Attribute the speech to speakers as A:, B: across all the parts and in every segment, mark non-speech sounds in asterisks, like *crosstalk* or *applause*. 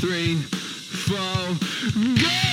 A: three, four, go!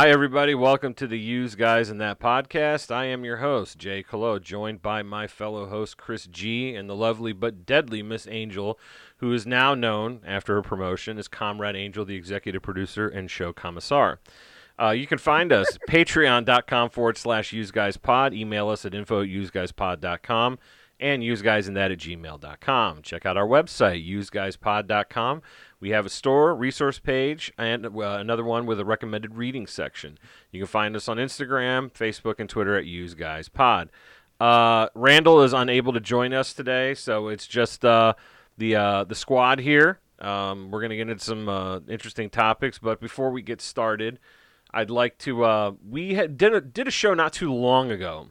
B: Hi, everybody. Welcome to the Use Guys in That podcast. I am your host, Jay Colo, joined by my fellow host, Chris G, and the lovely but deadly Miss Angel, who is now known, after her promotion, as Comrade Angel, the executive producer and show commissar. Uh, you can find us *laughs* patreon.com forward slash use guys pod. Email us at info at useguyspod.com and useguysinthat at gmail.com. Check out our website, useguyspod.com. We have a store, resource page, and uh, another one with a recommended reading section. You can find us on Instagram, Facebook, and Twitter at useguyspod. Uh, Randall is unable to join us today, so it's just uh, the uh, the squad here. Um, we're going to get into some uh, interesting topics, but before we get started, I'd like to. Uh, we had, did a, did a show not too long ago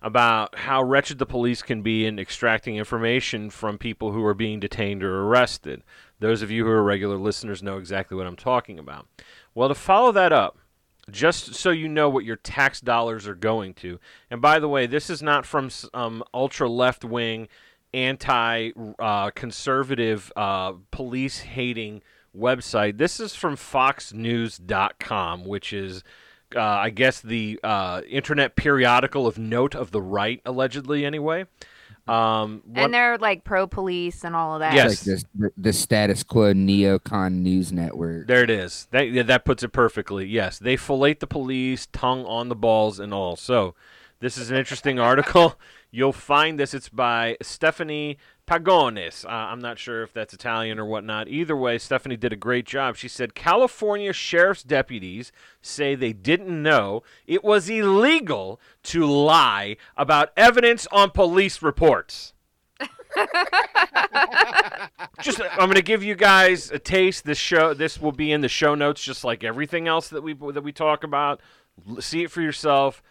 B: about how wretched the police can be in extracting information from people who are being detained or arrested. Those of you who are regular listeners know exactly what I'm talking about. Well, to follow that up, just so you know what your tax dollars are going to. And by the way, this is not from um, ultra left wing, anti uh, conservative, uh, police hating website. This is from FoxNews.com, which is, uh, I guess, the uh, internet periodical of note of the right, allegedly, anyway. Um, what-
C: and they're like pro police and all of that.
B: Yes.
D: like this, the, the status quo neocon news network.
B: There it is. That that puts it perfectly. Yes, they fillet the police, tongue on the balls, and all. So, this is an interesting article. *laughs* You'll find this. It's by Stephanie Pagones. Uh, I'm not sure if that's Italian or whatnot. Either way, Stephanie did a great job. She said California sheriff's deputies say they didn't know it was illegal to lie about evidence on police reports. *laughs* just I'm going to give you guys a taste. This show this will be in the show notes just like everything else that we that we talk about. L- See it for yourself.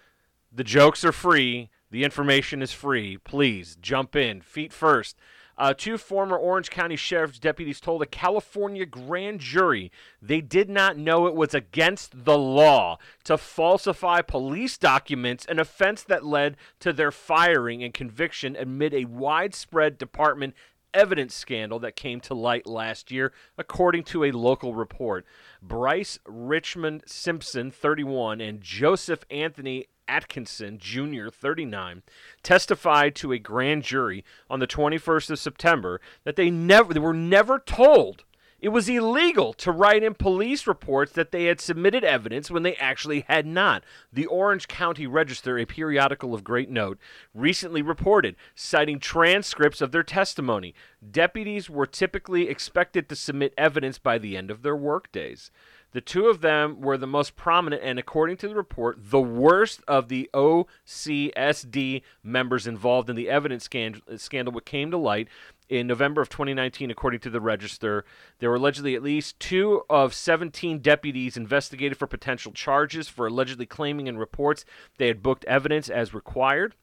B: The jokes are free. The information is free. Please jump in feet first. Uh, two former Orange County Sheriff's deputies told a California grand jury they did not know it was against the law to falsify police documents, an offense that led to their firing and conviction amid a widespread department evidence scandal that came to light last year, according to a local report. Bryce Richmond Simpson, 31, and Joseph Anthony Atkinson Jr., 39, testified to a grand jury on the 21st of September that they never they were never told it was illegal to write in police reports that they had submitted evidence when they actually had not. The Orange County Register, a periodical of great note, recently reported, citing transcripts of their testimony. Deputies were typically expected to submit evidence by the end of their workdays. The two of them were the most prominent and, according to the report, the worst of the OCSD members involved in the evidence scan- scandal that came to light in November of 2019, according to the Register. There were allegedly at least two of 17 deputies investigated for potential charges for allegedly claiming in reports they had booked evidence as required,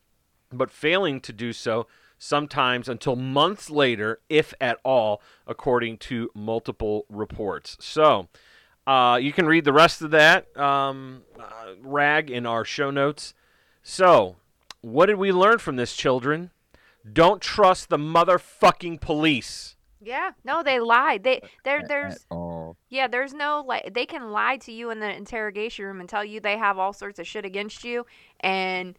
B: but failing to do so sometimes until months later, if at all, according to multiple reports. So, uh, you can read the rest of that um, uh, rag in our show notes. So, what did we learn from this, children? Don't trust the motherfucking police.
C: Yeah. No, they lied. They there there's yeah, there's no like they can lie to you in the interrogation room and tell you they have all sorts of shit against you and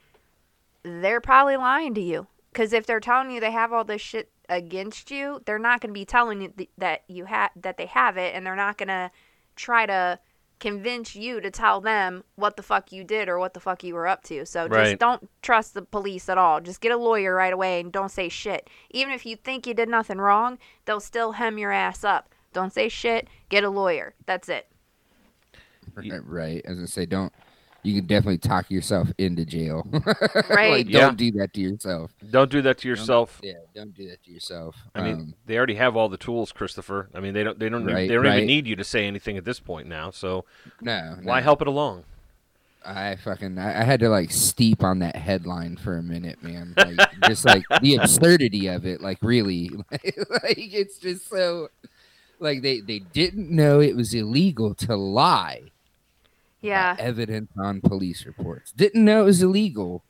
C: they're probably lying to you cuz if they're telling you they have all this shit against you, they're not going to be telling you th- that you have that they have it and they're not going to try to convince you to tell them what the fuck you did or what the fuck you were up to. So
B: Right.
C: just don't trust the police at all. Just get a lawyer right away and don't say shit. Even if you think you did nothing wrong, they'll still hem your ass up. Don't say shit. Get a lawyer. That's it.
B: Ye-
D: Right. As I say, don't. You can definitely talk yourself into jail. *laughs*
C: Right.
D: like,
B: Yeah.
D: Don't do that to yourself.
B: Don't do that to yourself.
D: Yeah. Don't do that to yourself.
B: I mean,
D: Um,
B: they already have all the tools, Christopher. I mean, they don't. They don't.
D: Right,
B: they don't even need you to say anything at this point now. So
D: no.
B: why
D: no.
B: help it along?
D: I fucking I, I had to like steep on that headline for a minute, man. Like just like the *laughs* absurdity of it, like really, *laughs* like it's just so like they they didn't know it was illegal to lie.
C: Yeah.
D: about Evidence on police reports. Didn't know it was illegal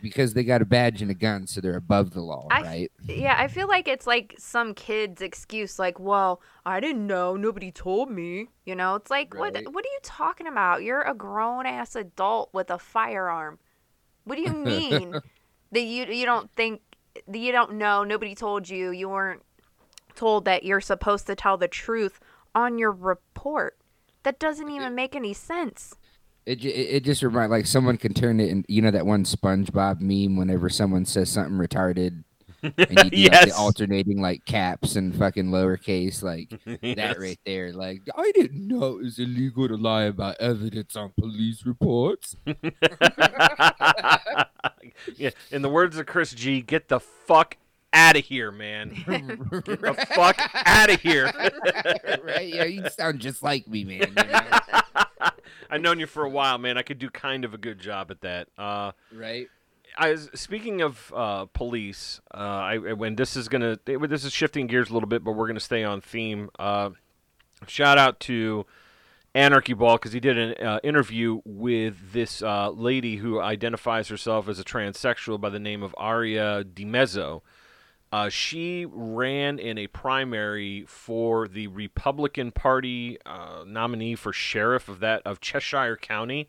D: because they got a badge and a gun, so they're above the law,
C: I
D: right?
C: Yeah, I feel like it's like some kid's excuse, like, "Well, I didn't know. Nobody told me." You know, it's like, what? What are you talking about? You're a grown ass adult with a firearm. What do you mean *laughs* that you you don't think that you don't know? Nobody told you. You weren't told that you're supposed to tell the truth on your report. That doesn't even make any sense.
D: It, it it just reminds like someone can turn it in. You know that one SpongeBob meme whenever someone says something retarded, and you *laughs* do like
B: Yes.
D: the alternating like caps and fucking lowercase, like *laughs*
B: Yes.
D: that right there. Like I didn't know it was illegal to lie about evidence on police reports. *laughs*
B: yeah. In the words of Chris G, get the fuck out of here, man. Get *laughs* *laughs* the fuck out of here. *laughs*
D: right? Yeah, you sound just like me, man. you know?
B: I've known you for a while, man. I could do kind of a good job at that. Uh,
D: right?
B: I was, speaking of uh, police, uh, I when this is gonna this is shifting gears a little bit, but we're gonna stay on theme. Uh, shout out to Anarchy Ball because he did an uh, interview with this uh, lady who identifies herself as a transsexual by the name of Aria DiMezzo. Uh, she ran in a primary for the Republican Party uh, nominee for sheriff of that of Cheshire County,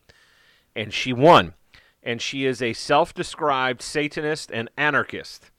B: and she won. And she is a self-described Satanist and anarchist.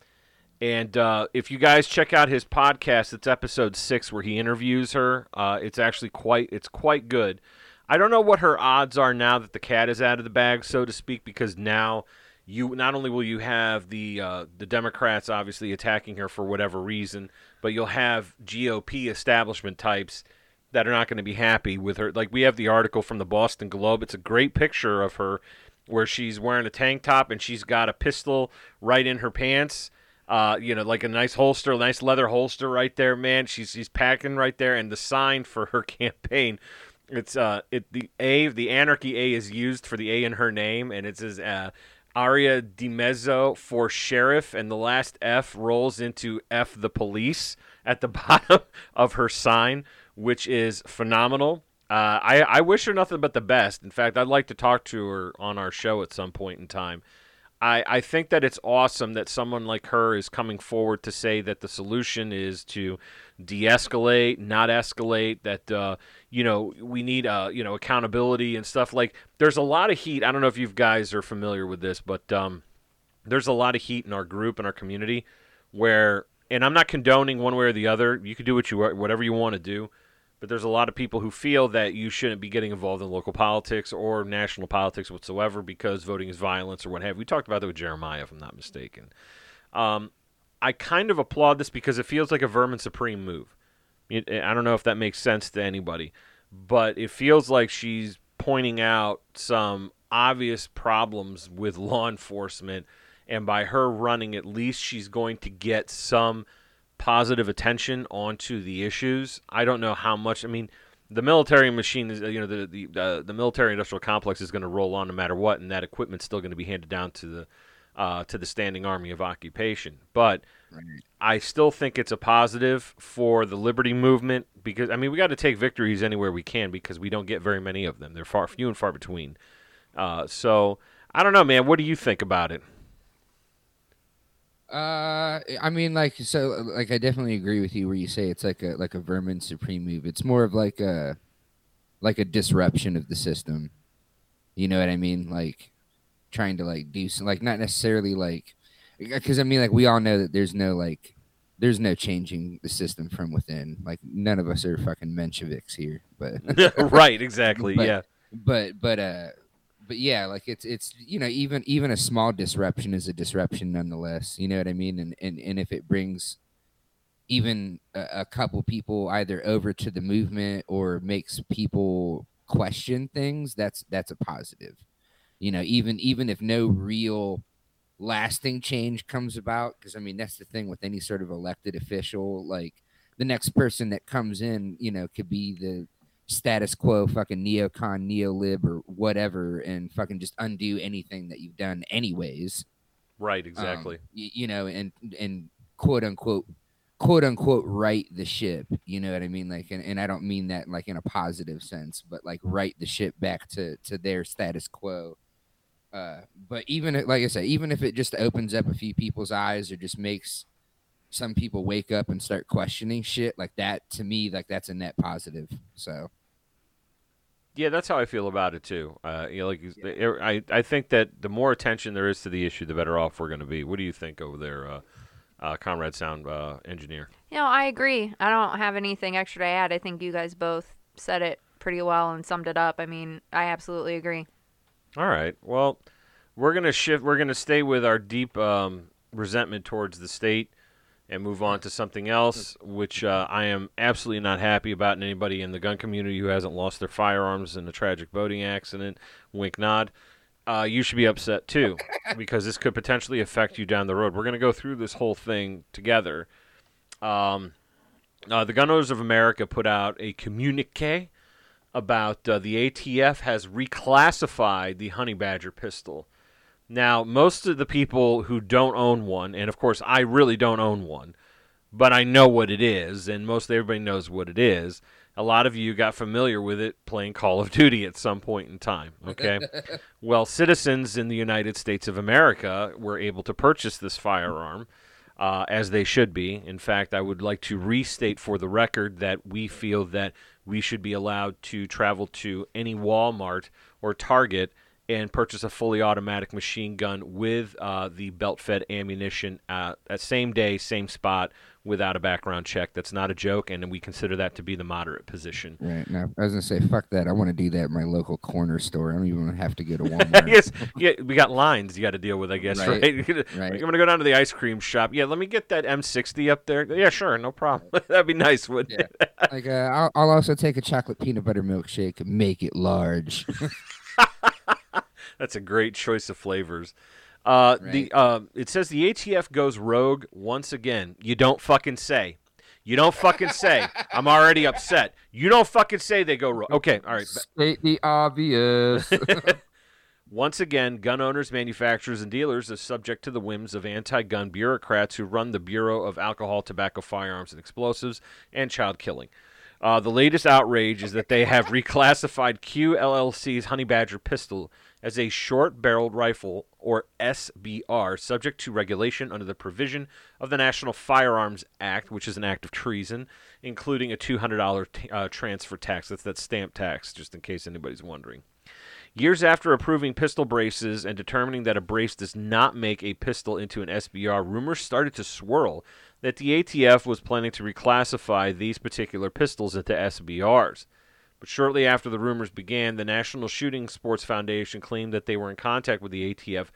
B: And uh, if you guys check out his podcast, it's episode six where he interviews her. Uh, it's actually quite it's quite good. I don't know what her odds are now that the cat is out of the bag, so to speak, because now you not only will you have the uh, the Democrats obviously attacking her for whatever reason, but you'll have GOP establishment types that are not going to be happy with her. Like we have the article from the Boston Globe. It's a great picture of her where she's wearing a tank top and she's got a pistol right in her pants. Uh, you know, like a nice holster, a nice leather holster right there, man. She's she's packing right there, and the sign for her *laughs* campaign, it's uh, it the A, the Anarchy A is used for the A in her name, and it says uh, Aria DiMezzo for sheriff, and the last F rolls into F the police at the *laughs* bottom of her sign, which is phenomenal. Uh, I, I wish her nothing but the best. In fact, I'd like to talk to her on our show at some point in time. I, I think that it's awesome that someone like her is coming forward to say that the solution is to de-escalate, not escalate. That uh, you know we need uh, you know accountability and stuff. Like there's a lot of heat. I don't know if you guys are familiar with this, but um, there's a lot of heat in our group and our community where, and I'm not condoning one way or the other. You can do what you whatever you want to do, but there's a lot of people who feel that you shouldn't be getting involved in local politics or national politics whatsoever because voting is violence or what have you. We talked about that with Jeremiah, if I'm not mistaken. Um, I kind of applaud this because it feels like a Vermin Supreme move. I don't know if that makes sense to anybody, but it feels like she's pointing out some obvious problems with law enforcement, and by her running, at least she's going to get some positive attention onto the issues. I don't know how much. I mean, the military machine is, you know, the the uh, the military industrial complex is going to roll on no matter what, and that equipment's still going to be handed down to the uh, to the standing army of occupation. But I still think it's a positive for the liberty movement because I mean we got to take victories anywhere we can because we don't get very many of them. They're far few and far between. Uh, so I don't know, man. What do you think about it?
D: Uh, I mean, like, so, like, I definitely agree with you where you say it's like a like a vermin supreme move. It's more of like a like a disruption of the system. You know what I mean? Like trying to like do some, like not necessarily like because I mean like we all know that there's no like there's no changing the system from within. Like none of us are fucking Mensheviks here, but *laughs*
B: right, exactly. *laughs*
D: But-
B: yeah.
D: but but uh but yeah like it's it's you know even even a small disruption is a disruption nonetheless you know what i mean? And and, and if it brings even a, a couple people either over to the movement or makes people question things that's that's a positive. You know even even if no real lasting change comes about because i mean that's the thing with any sort of elected official like the next person that comes in you know could be the status quo fucking neocon neolib or whatever and fucking just undo anything that you've done anyways.
B: Right,
D: Um,
B: exactly.
D: y- you know and and quote unquote quote unquote right the ship you know what i mean? Like and, and i don't mean that like in a positive sense but like right the ship back to to their status quo. Uh but even like i said even if it just opens up a few people's eyes or just makes some people wake up and start questioning shit like that to me like that's a net positive so
B: Yeah, that's how I feel about it too. Uh, you know, like you- er, I, I think that the more attention there is to the issue, the better off we're going to be. What do you think over there, uh, uh, Comrade Sound uh, Engineer?
C: You know, I agree. I don't have anything extra to add. I think you guys both said it pretty well and summed it up. I mean, I absolutely agree.
B: All right. Well, we're gonna shift. We're gonna stay with our deep um, resentment towards the state and move on to something else, which uh, I am absolutely not happy about. And anybody in the gun community who hasn't lost their firearms in a tragic boating accident, wink nod. Uh, you should be upset too, *laughs* because this could potentially affect you down the road. We're going to go through this whole thing together. Um, uh, the Gun Owners of America put out a communique about uh, the ATF has reclassified the Honey Badger pistol. Now, most of the people who don't own one, and of course I really don't own one, but I know what it is, and most everybody knows what it is. A lot of you got familiar with it playing Call of Duty at some point in time. Okay, *laughs* well, citizens in the United States of America were able to purchase this firearm. Uh, as they should be. In fact, I would like to restate for the record that we feel that we should be allowed to travel to any Walmart or Target and purchase a fully automatic machine gun with uh, the belt-fed ammunition uh, at same day, same spot, without a background check. That's not a joke, and we consider that to be the moderate position.
D: right now i was gonna say fuck that i want to do that at my local corner store i don't even have to go to *laughs* walmart
B: yes, yeah, we got lines you got to deal with, I guess, right?
D: Right, *laughs*
B: I'm gonna go down to the ice cream shop. Yeah, let me get that M60 up there. Yeah, sure, no problem. *laughs* That'd be nice, wouldn't
D: Yeah.
B: it?
D: like uh, I'll, I'll also take a chocolate peanut butter milkshake make it large
B: That's a great choice of flavors. Uh, The uh, it says the ATF goes rogue once again. You don't fucking say. You don't fucking say. *laughs* I'm already upset. You don't fucking say they go rogue. Okay, all right.
D: state the obvious *laughs* *laughs*
B: Once again, gun owners, manufacturers, and dealers are subject to the whims of anti gun bureaucrats who run the Bureau of Alcohol, Tobacco, Firearms, and Explosives and Child Killing. Uh, the latest outrage is that they have reclassified QLLC's Honey Badger pistol as a short barreled rifle, or SBR, subject to regulation under the provision of the National Firearms Act, which is an act of treason, including a $200 t- uh, transfer tax. That's that stamp tax, just in case anybody's wondering. Years after approving pistol braces and determining that a brace does not make a pistol into an SBR, rumors started to swirl that the ATF was planning to reclassify these particular pistols into SBRs. But shortly after the rumors began, the National Shooting Sports Foundation claimed that they were in contact with the ATF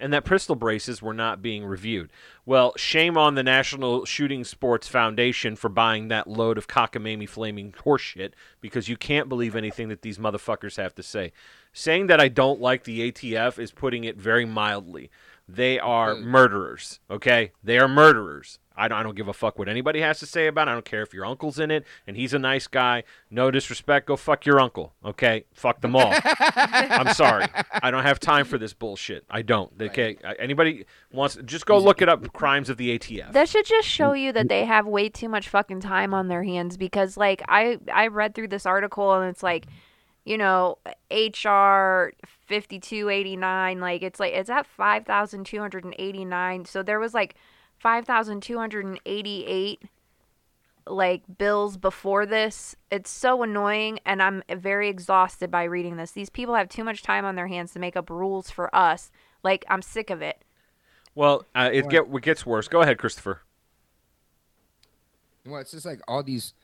B: and that pistol braces were not being reviewed. Well, shame on the National Shooting Sports Foundation for buying that load of cockamamie flaming horseshit because you can't believe anything that these motherfuckers have to say. Saying that I don't like the ATF is putting it very mildly. They are hmm. murderers, okay? They are murderers. I don't, I don't give a fuck what anybody has to say about it. I don't care if your uncle's in it and he's a nice guy. No disrespect. Go fuck your uncle, okay? Fuck them all. *laughs* I'm sorry. I don't have time for this bullshit. I don't. Okay. Uh, Anybody wants just go look it up. Crimes of the ATF.
C: That should just show you that they have way too much fucking time on their hands because like I I read through this article and it's like you know HR 5289 like it's like it's at 5289 so there was like 5288 like bills before this it's so annoying and I'm very exhausted by reading this these people have too much time on their hands to make up rules for us like I'm sick of it
B: Well, uh, it get it gets worse. Go ahead, Christopher.
D: Well, it's just like all these,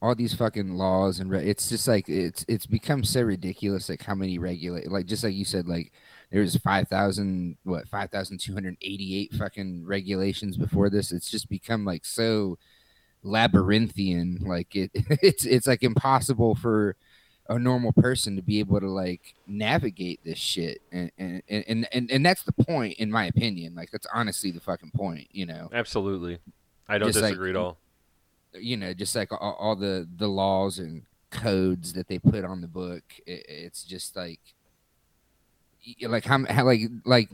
D: all these fucking laws and re- it's just like it's it's become so ridiculous. Like how many regulate, like just like you said, like there's five thousand what five thousand two hundred eighty eight fucking regulations before this. It's just become like so labyrinthian. Like it, *laughs* it's it's like impossible for a normal person to be able to like navigate this shit and and and and, and that's the point in my opinion like that's honestly the fucking point you know
B: Absolutely. I don't
D: Just like-
B: disagree at all.
D: you know just like all, all the the laws and codes that they put on the book it, it's just like like how, how like like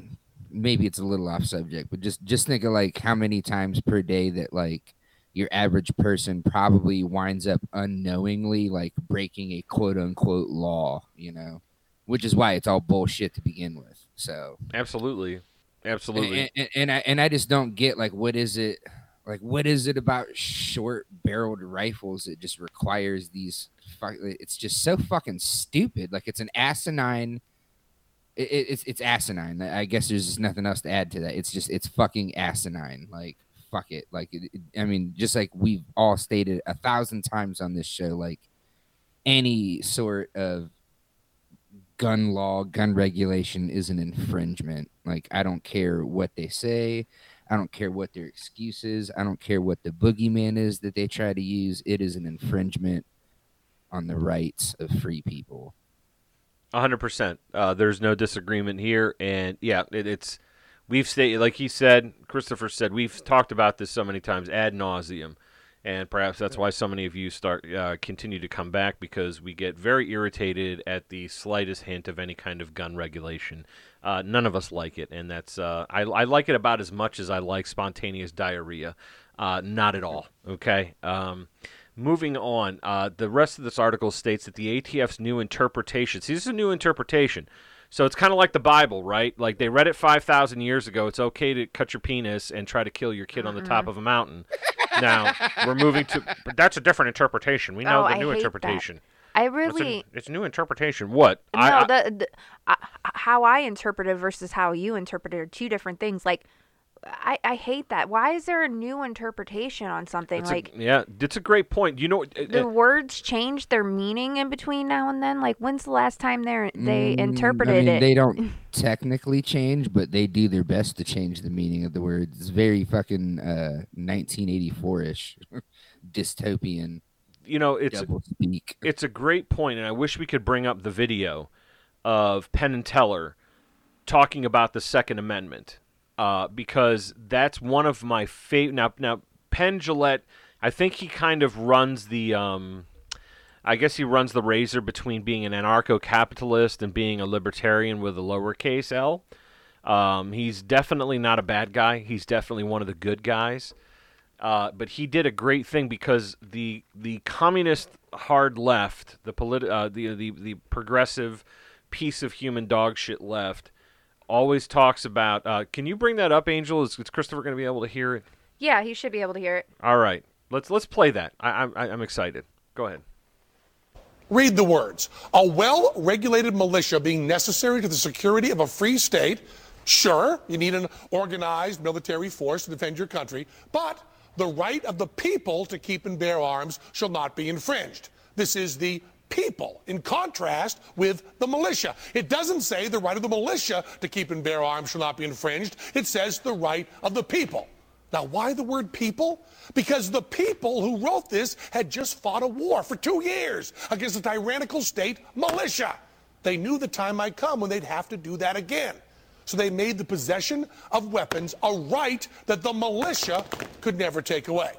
D: maybe it's a little off subject but just just think of like how many times per day that like your average person probably winds up unknowingly like breaking a quote unquote law you know which is why it's all bullshit to begin with so
B: Absolutely. Absolutely.
D: and, and, and I and I just don't get like what is it like what is it about short barreled rifles that just requires these fuck it's just so fucking stupid like it's an asinine it, it- it's it's asinine I guess there's just nothing else to add to that it's just it's fucking asinine like fuck it like it, I mean just like we've all stated a thousand times on this show like any sort of gun law, gun regulation is an infringement. Like I don't care what they say, I don't care what their excuse is, I don't care what the boogeyman is that they try to use. It is an infringement on the rights of free people.
B: Hundred percent. Uh, there's no disagreement here, and yeah, it, it's we've stated, like he said, Christopher said, we've talked about this so many times ad nauseum, and perhaps that's why so many of you start uh, continue to come back because we get very irritated at the slightest hint of any kind of gun regulation. Uh, none of us like it, and that's uh, I, I like it about as much as I like spontaneous diarrhea. Uh, not at all. Okay. Um, Moving on, uh, the rest of this article states that the ATF's new interpretation. See, this is a new interpretation. So it's kind of like the Bible, right? Like they read it 5,000 years ago. It's okay to cut your penis and try to kill your kid on the top of a mountain. now, we're moving to. *laughs* But that's a different interpretation. We know
C: Oh,
B: the
C: I
B: new
C: hate that.
B: interpretation.
C: I
B: It's, a,
C: really
B: it's a new interpretation. What?
C: no.
B: I, I,
C: the, the uh, how I interpret it versus how you interpret it are two different things. Like, I I hate that. Why is there a new interpretation on something?
B: it's a-
C: like
B: yeah, it's a great point. You know, uh,
C: the
B: uh,
C: words change their meaning in between now and then. Like, when's the last time they they
D: Mm,
C: interpreted
D: I mean,
C: it?
D: They don't *laughs* technically change, but they do their best to change the meaning of the words. It's very fucking uh, 1984-ish, *laughs* dystopian
B: you know, it's
D: double speak.
B: it's a great point, and I wish we could bring up the video of Penn and Teller talking about the Second Amendment uh, because that's one of my favorite. Now, now Penn Jillette, I think he kind of runs the. Um, I guess he runs the razor between being an anarcho-capitalist and being a libertarian with a lowercase l. Um, he's definitely not a bad guy. He's definitely one of the good guys. Uh, but he did a great thing because the the communist hard left, the politi- uh, the, the the progressive piece of human dog shit left, always talks about. Uh, can you bring that up, Angel? Is, is Christopher going to be able to hear it?
C: yeah, he should be able to hear it.
B: All right, let's let's play that. I, I'm I'm excited. Go ahead.
E: Read the words. A well regulated militia being necessary to the security of a free state. Sure, you need an organized military force to defend your country, but the right of the people to keep and bear arms shall not be infringed. This is the people, in contrast with the militia. It doesn't say the right of the militia to keep and bear arms shall not be infringed, it says the right of the people. Now, why the word people? Because the people who wrote this had just fought a war for two years against a tyrannical state militia. They knew the time might come when they'd have to do that again. So they made the possession of weapons a right that the militia could never take away.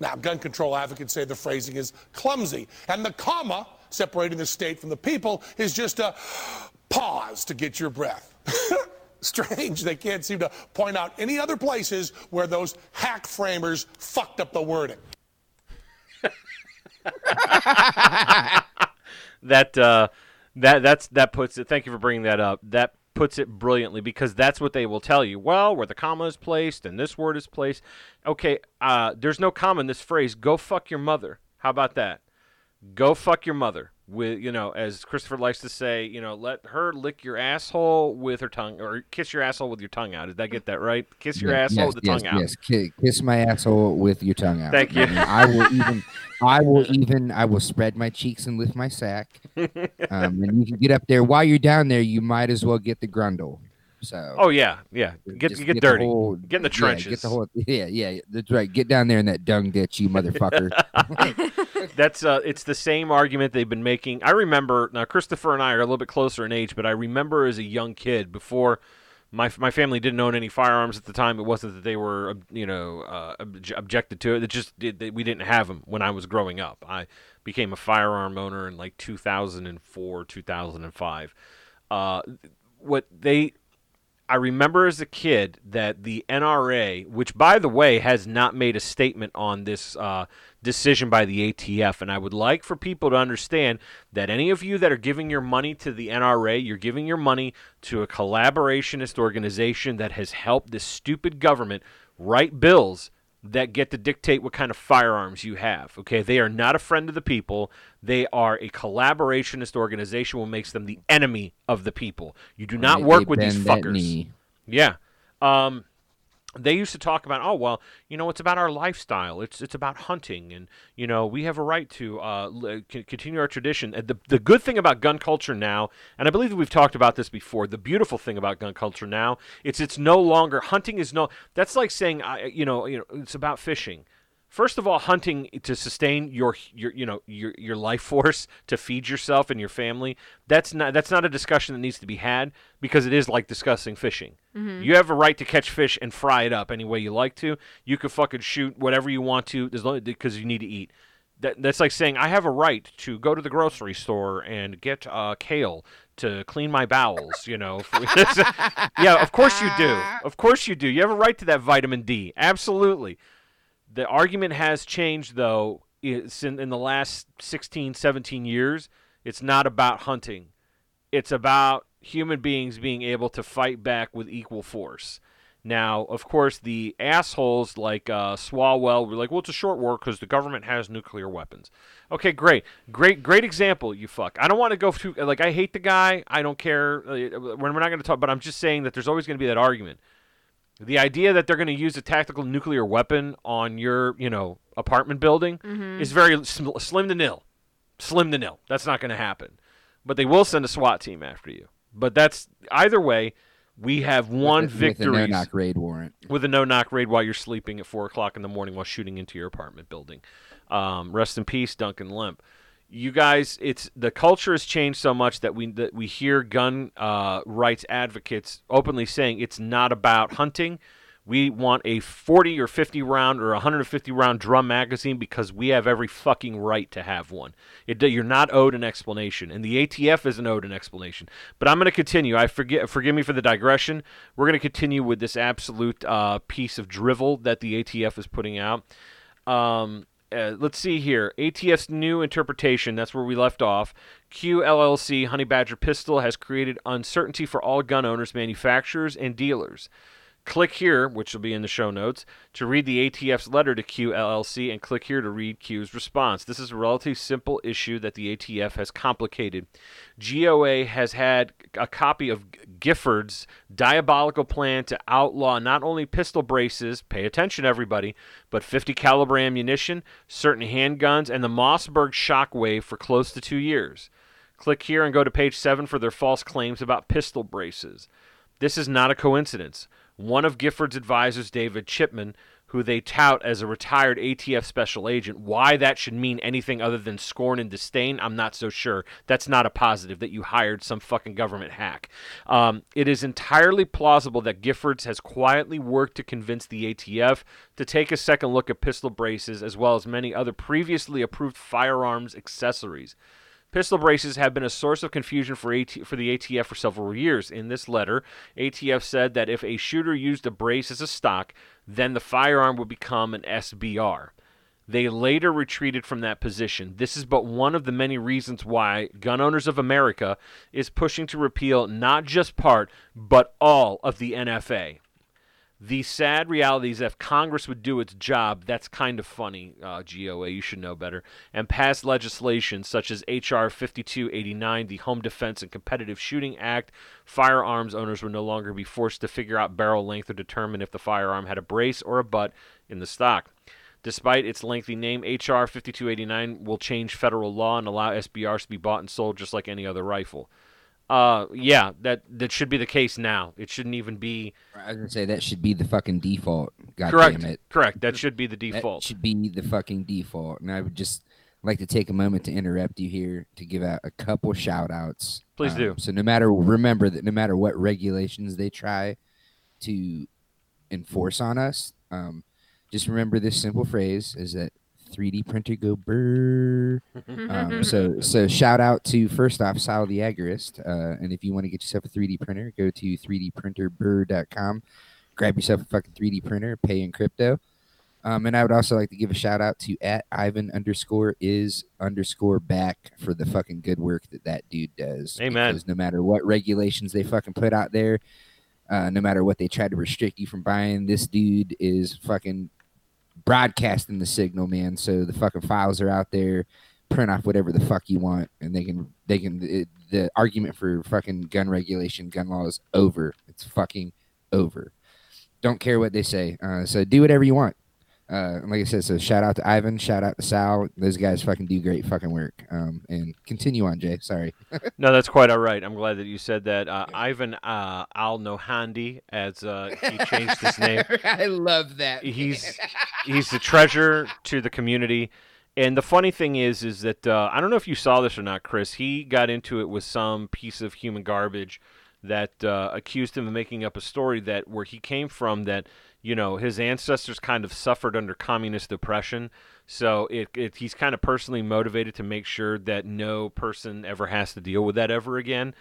E: Now, gun control advocates say the phrasing is clumsy, and the comma separating the state from the people is just a pause to get your breath. *laughs* Strange, they can't seem to point out any other places where those hack framers fucked up the wording.
B: that uh, that that's that puts it. Thank you for bringing that up. That puts it brilliantly because that's what they will tell you. Well, where the comma is placed and this word is placed. Okay, uh, there's no comma in this phrase. Go fuck your mother. How about that? Go fuck your mother. with you know, as Christopher likes to say, you know, let her lick your asshole with her tongue, or kiss your asshole with your tongue out. Did I get that right? Kiss your asshole
D: yes,
B: with the
D: yes,
B: tongue out.
D: Yes, Ki- kiss my asshole with your tongue out.
B: Thank you.
D: I will even, I will even, I will spread my cheeks and lift my sack. *laughs* Um, and you can get up there while you're down there. You might as well get the grundle. So
B: Oh yeah, yeah. Get
D: just
B: get,
D: the
B: dirty.
D: whole-
B: get in the
D: yeah,
B: trenches.
D: get the whole, *laughs* yeah, yeah, that's right. Get down there in that dung ditch, you motherfucker. *laughs*
B: That's uh, it's the same argument they've been making. I remember now. Christopher and I are a little bit closer in age, but I remember as a young kid before my my family didn't own any firearms at the time. It wasn't that they were you know uh, obj- objected to it. It just did, they, we didn't have them when I was growing up. I became a firearm owner in like 2004, 2005. Uh, what they I remember as a kid that the NRA, which by the way has not made a statement on this uh, decision by the ATF, and I would like for people to understand that any of you that are giving your money to the NRA, you're giving your money to a collaborationist organization that has helped this stupid government write bills that get to dictate what kind of firearms you have. Okay, they are not a friend of the people. They are a collaborationist organization, which makes them the enemy of the people. You do not work with these fuckers. Yeah. Um, they used to talk about, oh well, you know, it's about our lifestyle. It's it's about hunting, and you know, we have a right to uh, l- continue our tradition. The the good thing about gun culture now, and I believe that we've talked about this before. The beautiful thing about gun culture now, it's it's no longer hunting is no. That's like saying, I you know, you know, it's about fishing. First of all, hunting to sustain your your you know your your life force *laughs* to feed yourself and your family. That's not that's not a discussion that needs to be had because it is like discussing fishing. You have a right to catch fish and fry it up any way you like to. You can fucking shoot whatever you want to as long because you need to eat. That, that's like saying I have a right to go to the grocery store and get uh, kale to clean my bowels. You know, *laughs* yeah, of course you do. Of course you do. You have a right to that vitamin D. Absolutely. The argument has changed, though, in, in the last 16, 17 years. It's not about hunting, it's about human beings being able to fight back with equal force. Now, of course, the assholes like uh, Swalwell were like, well, it's a short war because the government has nuclear weapons. Okay, great. Great, great example, you fuck. I don't want to go too, like, I hate the guy. I don't care. Uh, We're not going to talk, but I'm just saying that there's always going to be that argument. The idea that they're going to use a tactical nuclear weapon on your, you know, apartment building is very sm- slim to nil. Slim to nil. That's not going to happen. But they will send a SWAT team after you. But that's either way. We have one victory
D: with a no-knock raid warrant.
B: with a no-knock raid while you're sleeping at four o'clock in the morning while shooting into your apartment building. Um, rest in peace, Duncan Lemp. You guys, it's the culture has changed so much that we that we hear gun uh, rights advocates openly saying it's not about hunting. We want a 40 or 50 round or 150 round drum magazine because we have every fucking right to have one. It, you're not owed an explanation, and the ATF isn't owed an explanation. But I'm going to continue. I forget. Forgive me for the digression. We're going to continue with this absolute uh, piece of drivel that the ATF is putting out. Um, uh, let's see here. ATF's new interpretation, that's where we left off. QLLC Honey Badger Pistol has created uncertainty for all gun owners, manufacturers, and dealers. Click here, which will be in the show notes, to read the ATF's letter to QLLC and click here to read Q's response. This is a relatively simple issue that the ATF has complicated. GOA has had a copy of Giffords' diabolical plan to outlaw not only pistol braces, pay attention everybody, but 50 caliber ammunition, certain handguns, and the Mossberg Shockwave for close to 2 years. Click here and go to page 7 for their false claims about pistol braces. This is not a coincidence. One of Giffords' advisors, David Chipman, who they tout as a retired ATF special agent, why that should mean anything other than scorn and disdain, I'm not so sure. That's not a positive that you hired some fucking government hack. Um, it is entirely plausible that Giffords has quietly worked to convince the ATF to take a second look at pistol braces as well as many other previously approved firearms accessories. Pistol braces have been a source of confusion for, AT- for the ATF for several years. In this letter, ATF said that if a shooter used a brace as a stock, then the firearm would become an SBR. They later retreated from that position. This is but one of the many reasons why Gun Owners of America is pushing to repeal not just part, but all of the NFA. The sad reality is if Congress would do its job, that's kind of funny, uh, GOA, you should know better, and pass legislation such as H.R. 5289, the Home Defense and Competitive Shooting Act, firearms owners would no longer be forced to figure out barrel length or determine if the firearm had a brace or a butt in the stock. Despite its lengthy name, H.R. 5289 will change federal law and allow SBRs to be bought and sold just like any other rifle. Uh, yeah, that that should be the case now. It shouldn't even be
D: I was gonna say that should be the fucking default. God
B: correct.
D: damn it.
B: Correct. That should be the
D: That
B: default.
D: should be the fucking default. And I would just like to take a moment to interrupt you here to give out a couple shout outs.
B: Please do.
D: So no matter remember that no matter what regulations they try to enforce on us, um, just remember this simple phrase is that 3D printer go brr. Um, so so shout out to first off Sal the Agorist. Uh, and if you want to get yourself a 3D printer, go to 3dprinterbrr.com. Grab yourself a fucking 3D printer, pay in crypto. Um, and I would also like to give a shout out to at Ivan underscore is underscore back for the fucking good work that that dude does.
B: Amen.
D: Because no matter what regulations they fucking put out there, uh, no matter what they try to restrict you from buying, this dude is fucking broadcasting the signal, man. So the fucking files are out there. Print off whatever the fuck you want, and they can they can. It, the argument for fucking gun regulation, gun law is over. It's fucking over. Don't care what they say. Uh, so do whatever you want. Uh, like I said, so shout out to Ivan, shout out to Sal. Those guys fucking do great fucking work. Um, and continue on, Jay. Sorry. *laughs*
B: No, that's quite all right. I'm glad that you said that. Uh, Ivan uh, Al Nohandi, as uh, he changed his name. *laughs*
D: I love that.
B: He's he's the treasure to the community. And the funny thing is, is that uh, I don't know if you saw this or not, Chris. He got into it with some piece of human garbage that uh, accused him of making up a story that where he came from that you know his ancestors kind of suffered under communist oppression. So it, it he's kind of personally motivated to make sure that no person ever has to deal with that ever again.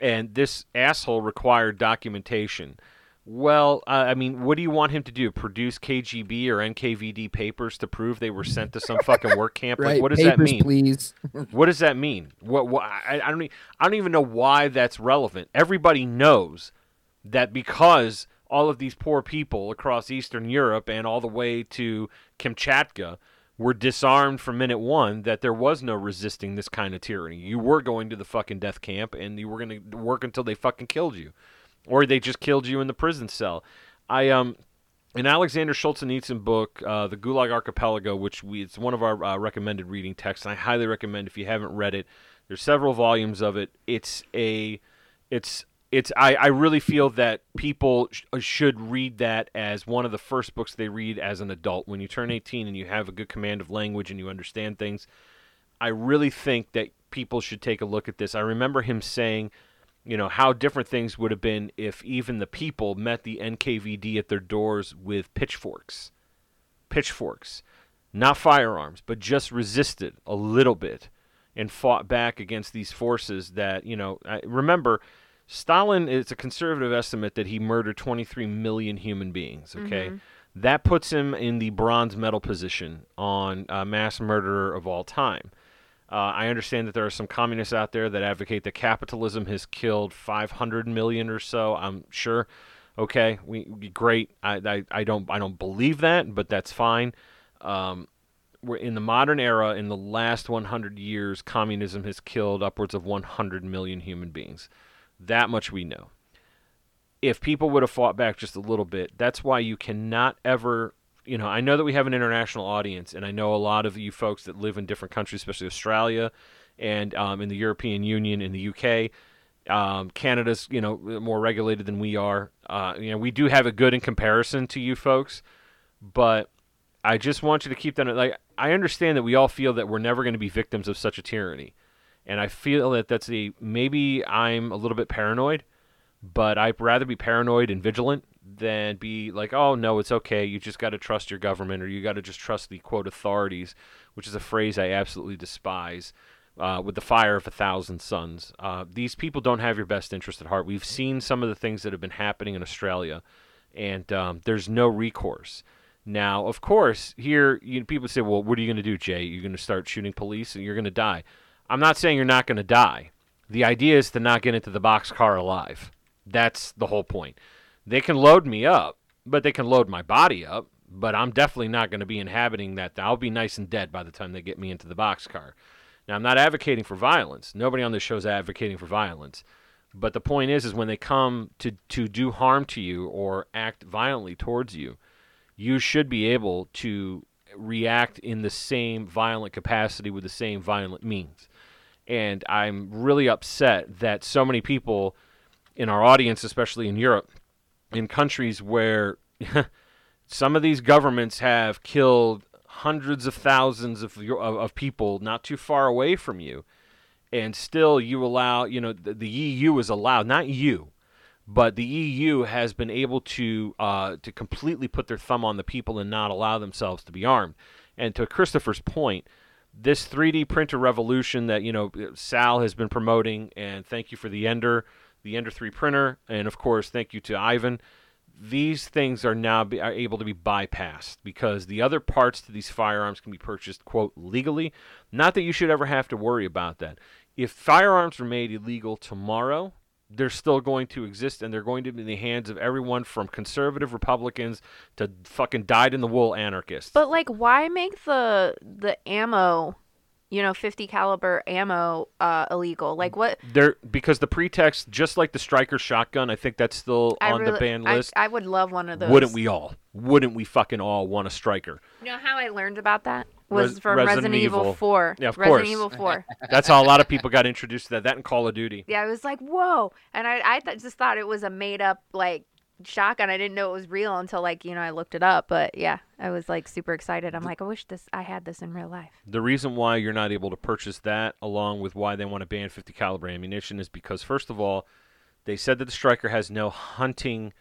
B: And this asshole required documentation. Well, uh, I mean, what do you want him to do? Produce KGB or NKVD papers to prove they were sent to some fucking work camp? Like, what does
D: Papers,
B: that mean?
D: please. *laughs*
B: What does that mean? What? what I, I don't. I don't even know why that's relevant. Everybody knows that because all of these poor people across Eastern Europe and all the way to Kamchatka were disarmed from minute one, that there was no resisting this kind of tyranny. You were going to the fucking death camp, and you were going to work until they fucking killed you, or they just killed you in the prison cell. I um in Alexander Solzhenitsyn book, uh, The Gulag Archipelago, which we it's one of our uh, recommended reading texts, and I highly recommend if you haven't read it. There's several volumes of it. It's a, it's it's I, I really feel that people sh- uh, should read that as one of the first books they read as an adult. When you turn 18 and you have a good command of language and you understand things, I really think that people should take a look at this. I remember him saying, you know, how different things would have been if even the people met the NKVD at their doors with pitchforks. Pitchforks. Not firearms, but just resisted a little bit and fought back against these forces that, you know, I, remember Stalin it's a conservative estimate that he murdered 23 million human beings, okay? That puts him in the bronze medal position on uh, mass murderer of all time. Uh, I understand that there are some communists out there that advocate that capitalism has killed 500 million or so. I'm sure. Okay, we, we great. I, I, I don't I don't believe that, but that's fine. Um, we're in the modern era. In the last 100 years, communism has killed upwards of 100 million human beings. That much we know. If people would have fought back just a little bit, that's why you cannot ever you know, I know that we have an international audience, and I know a lot of you folks that live in different countries, especially Australia and um, in the European Union, in the UK. Um, Canada's, you know, more regulated than we are. Uh, you know, we do have it good in comparison to you folks, but I just want you to keep that. Like, I understand that we all feel that we're never going to be victims of such a tyranny, and I feel that that's a maybe I'm a little bit paranoid, but I'd rather be paranoid and vigilant than be like, oh no, it's okay. You just got to trust your government, or you got to just trust the quote authorities, which is a phrase I absolutely despise. Uh, with the fire of a thousand suns, uh, these people don't have your best interest at heart. We've seen some of the things that have been happening in Australia, and um, there's no recourse. Now, of course, here you people say, "Well, what are you going to do, Jay? You're going to start shooting police, and you're going to die." I'm not saying you're not going to die. The idea is to not get into the box car alive. That's the whole point. They can load me up, but they can load my body up. But I'm definitely not going to be inhabiting that. I'll be nice and dead by the time they get me into the box car. Now, I'm not advocating for violence. Nobody on this show is advocating for violence. But the point is, is when they come to, to do harm to you or act violently towards you, you should be able to react in the same violent capacity with the same violent means. And I'm really upset that so many people in our audience, especially in Europe, in countries where *laughs* some of these governments have killed hundreds of thousands of, of, of people not too far away from you, and still you allow, you know, the, the EU is allowed, not you, but the EU has been able to uh, to completely put their thumb on the people and not allow themselves to be armed. And to Christopher's point, this 3D printer revolution that you know Sal has been promoting, and thank you for the Ender, the Ender 3 printer, and of course thank you to Ivan. These things are now be, are able to be bypassed because the other parts to these firearms can be purchased quote legally. Not that you should ever have to worry about that. If firearms were made illegal tomorrow, they're still going to exist and they're going to be in the hands of everyone from conservative Republicans to fucking dyed in the wool anarchists.
C: But like, why make the the ammo, you know, 50 caliber ammo uh, illegal? Like, what?
B: There, because the pretext, just like the striker shotgun, I think that's still
C: I
B: on the
C: really-
B: ban
C: I-
B: list.
C: I, would love one of those.
B: Wouldn't we all? Wouldn't we fucking all want a striker?
C: You know how I learned about that was
B: Res-
C: from
B: Resident
C: Resident, Evil.
B: Evil.
C: 4.
B: Yeah, of
C: Resident
B: course.
C: Evil *laughs* 4.
B: That's how a lot of people got introduced to that. That and Call of Duty.
C: yeah, I was like, whoa, and I I th- just thought it was a made up like shotgun. I didn't know it was real until like you know I looked it up. But yeah, I was like super excited. I'm like, I wish this I had this in real life.
B: The reason why you're not able to purchase that, along with why they want to ban 50 caliber ammunition, is because first of all, they said that the striker has no hunting.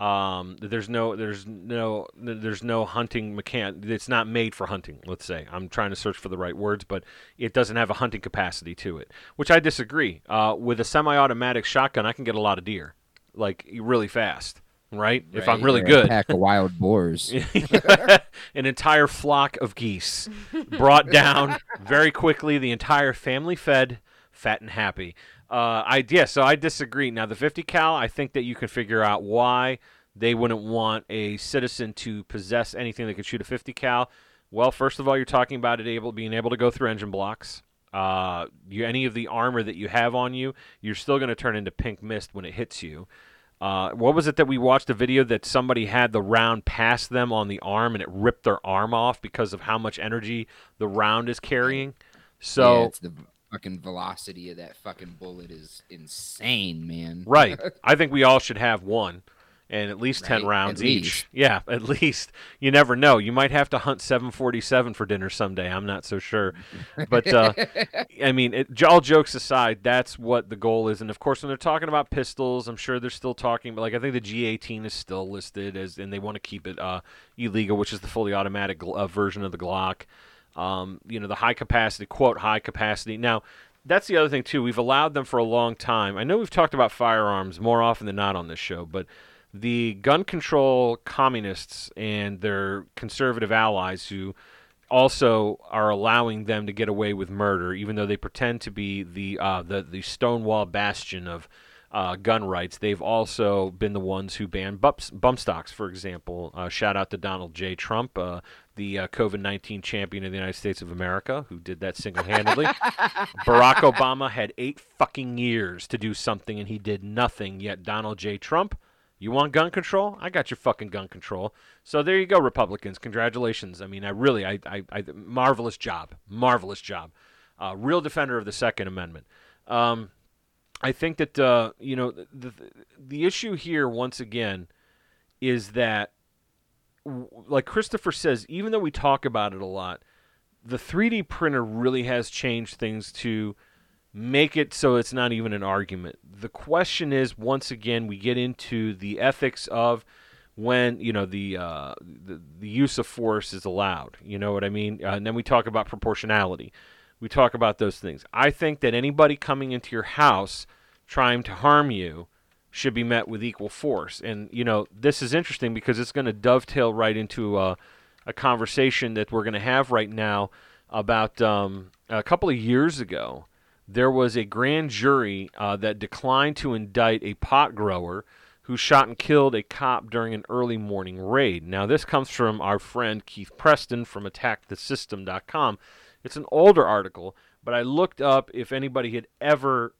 B: Um, there's no, there's no, there's no hunting mechan. It's not made for hunting. Let's say I'm trying to search for the right words, but it doesn't have a hunting capacity to it, which I disagree. Uh, with a semi-automatic shotgun, I can get a lot of deer, like really fast, right? If I'm really
D: or a
B: good.
D: pack of wild boars. *laughs*
B: an entire flock of geese brought down *laughs* very quickly. The entire family fed, fat and happy. Uh, I yeah, so I disagree. Now the 50 cal, I think that you can figure out why they wouldn't want a citizen to possess anything that could shoot a 50 cal. Well, first of all, you're talking about it able being able to go through engine blocks. Uh, you, any of the armor that you have on you, you're still going to turn into pink mist when it hits you. Uh, what was it that we watched a video that somebody had the round pass them on the arm and it ripped their arm off because of how much energy the round is carrying? So
D: yeah, it's the fucking velocity of that fucking bullet is insane, man.
B: right, *laughs* I think we all should have one, and at least ten
D: Right,
B: rounds
D: at
B: each.
D: least.
B: Yeah, *laughs* at least. You never know. You might have to hunt 747 for dinner someday. I'm not so sure, but uh, *laughs* I mean, it, all jokes aside, that's what the goal is. And of course, when they're talking about pistols, I'm sure they're still talking. But like, I think the G18 is still listed as, and they want to keep it uh, illegal, which is the fully automatic gl- uh, version of the Glock. Um, you know, the high capacity, quote, high capacity. Now, that's the other thing too. We've allowed them for a long time. I know we've talked about firearms more often than not on this show, but the gun control communists and their conservative allies who also are allowing them to get away with murder, even though they pretend to be the uh, the the Stonewall bastion of uh, gun rights. They've also been the ones who banned bump, bump stocks, for example. Uh, shout out to Donald J. Trump, uh, the uh, COVID nineteen champion of the United States of America, who did that single handedly. *laughs* Barack Obama had eight fucking years to do something, and he did nothing. Yet Donald J. Trump. You want gun control? I got your fucking gun control. So there you go, Republicans. Congratulations. I mean, I really, I, I, I marvelous job, marvelous job. Uh, real defender of the Second Amendment. Um, I think that uh, you know the, the issue here once again is that, like Christopher says, even though we talk about it a lot, the 3D printer really has changed things to make it so it's not even an argument. The question is, once again, we get into the ethics of when you know the uh, the, the use of force is allowed. You know what I mean? Uh, and then we talk about proportionality. We talk about those things. I think that anybody coming into your house trying to harm you should be met with equal force. And you know, this is interesting because it's going to dovetail right into a, a conversation that we're going to have right now about um, a couple of years ago. There was a grand jury uh, that declined to indict a pot grower who shot and killed a cop during an early morning raid. Now, this comes from our friend Keith Preston from AttackTheSystem.com. It's an older article, but I looked up if anybody had ever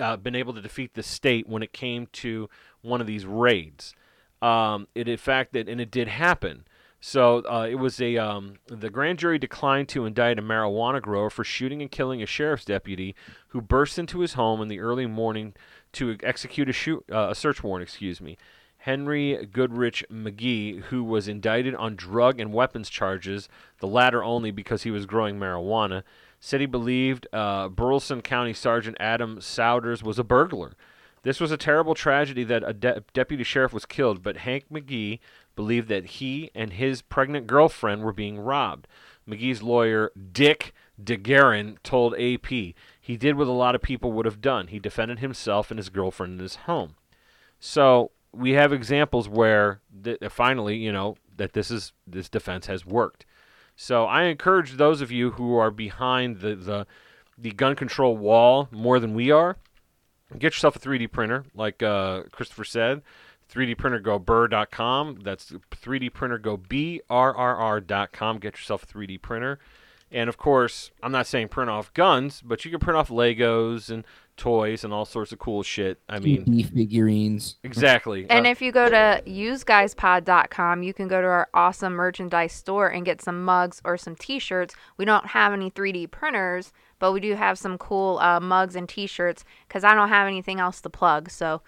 B: uh, been able to defeat the state when it came to one of these raids. Um, it in fact that and it did happen. So uh, it was a um, the grand jury declined to indict a marijuana grower for shooting and killing a sheriff's deputy who burst into his home in the early morning to execute a shoot uh, a search warrant. Excuse me. Henry Goodrich Magee, who was indicted on drug and weapons charges, the latter only because he was growing marijuana, said he believed uh, Burleson County Sergeant Adam Sowders was a burglar. This was a terrible tragedy that a de- deputy sheriff was killed, but Hank Magee believed that he and his pregnant girlfriend were being robbed. Magee's lawyer, Dick DeGuerin, told AP he did what a lot of people would have done. He defended himself and his girlfriend in his home. So we have examples where th- finally, you know, that this is this defense has worked. So I encourage those of you who are behind the the, the gun control wall more than we are, get yourself a 3D printer, like uh, Christopher said. 3D printer go burr.com. That's 3D printer go B-R-R-R.com. Get yourself a 3D printer. And of course, I'm not saying print off guns, but you can print off Legos and toys and all sorts of cool shit. I mean,
D: 2D figurines.
B: exactly.
C: And
B: Uh,
C: if you go to useguyspod.com, you can go to our awesome merchandise store and get some mugs or some t-shirts. We don't have any 3D printers, but we do have some cool uh, mugs and t-shirts because I don't have anything else to plug. So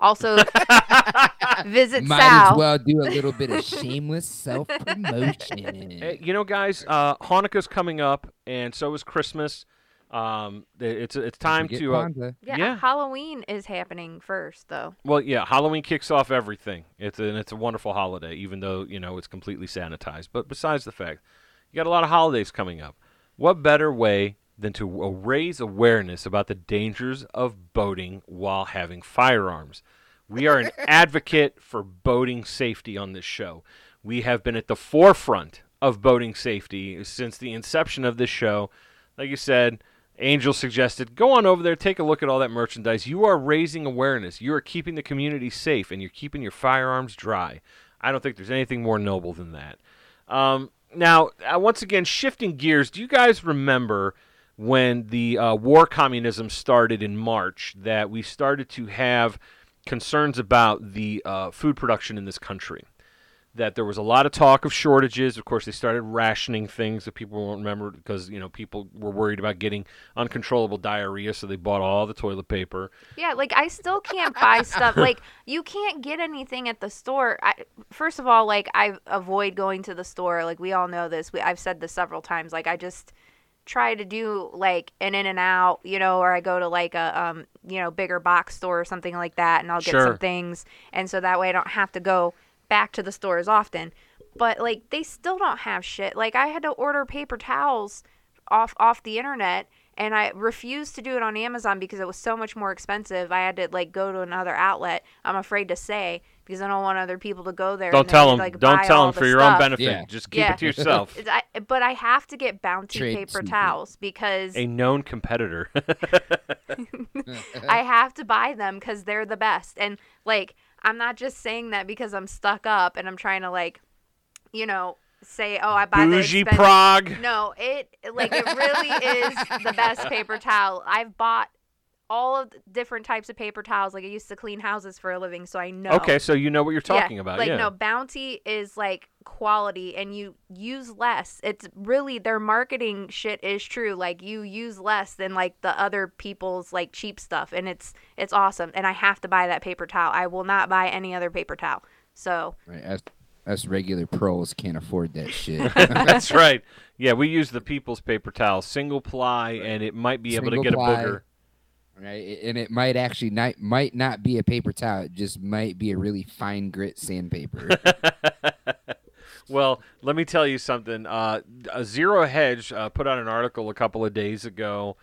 C: also *laughs* visit
D: Might
C: Sal.
D: as well do a little bit of shameless self promotion. *laughs*
B: Hey, you know, guys, uh, Hanukkah's coming up, and so is Christmas. Um, it's it's time to uh,
C: yeah,
B: yeah.
C: Halloween is happening first though.
B: well, yeah, Halloween kicks off everything. It's and it's a wonderful holiday, even though you know it's completely sanitized. But besides the fact, you got a lot of holidays coming up. What better way than to raise awareness about the dangers of boating while having firearms? We are an *laughs* advocate for boating safety on this show. We have been at the forefront of boating safety since the inception of this show. Like you said, Angel suggested go on over there, take a look at all that merchandise. You are raising awareness. You are keeping the community safe, and you're keeping your firearms dry. I don't think there's anything more noble than that. Um, now, uh, once again, shifting gears, do you guys remember when the uh, war communism started in March that we started to have concerns about the uh, food production in this country? That there was a lot of talk of shortages. Of course, they started rationing things that people won't remember because you know people were worried about getting uncontrollable diarrhea, so they bought all the toilet paper.
C: Yeah, like I still can't buy stuff. Like *laughs* you can't get anything at the store. I, first of all, like I avoid going to the store. Like we all know this. We, I've said this several times. Like I just try to do like an in and out, you know, or I go to like a um, you know, bigger box store or something like that and I'll get
B: Sure.
C: some things and so that way I don't have to go back to the store as often. But like they still don't have shit. Like I had to order paper towels off off the internet and I refused to do it on Amazon because it was so much more expensive. I had to like go to another outlet. I'm afraid to say because I don't want other people to go there.
B: Don't
C: and
B: tell them.
C: Like,
B: don't tell
C: all
B: them
C: the
B: for your own benefit.
D: Yeah.
B: Just keep
C: Yeah.
B: it to yourself.
C: I, but I have to get Bounty
D: Trade
C: paper
D: secret.
C: towels because
B: A known competitor. *laughs*
C: I have to buy them because they're the best. And like, I'm not just saying that because I'm stuck up and I'm trying to like, you know, say, oh, I buy the
B: Bougie
C: expensive-
B: Prague.
C: No, it like it really is the best *laughs* paper towel. I've bought all of the different types of paper towels. Like I used to clean houses for a living, so I know.
B: Okay, so you know what you're talking
C: yeah,
B: about.
C: Like
B: yeah.
C: no, Bounty is like quality, and you use less. It's really their marketing shit is true. Like you use less than like the other people's like cheap stuff, and it's it's awesome. And I have to buy that paper towel. I will not buy any other paper towel. So
D: Right, us, us regular pros can't afford that shit. *laughs*
B: That's *laughs* right. Yeah, we use the people's paper towel, single ply, and it might be able to get
D: ply.
B: a booger.
D: right, and it might actually not might not be a paper towel. It just might be a really fine grit sandpaper. *laughs*
B: Well, let me tell you something. Uh, a Zero Hedge uh, put out an article a couple of days ago.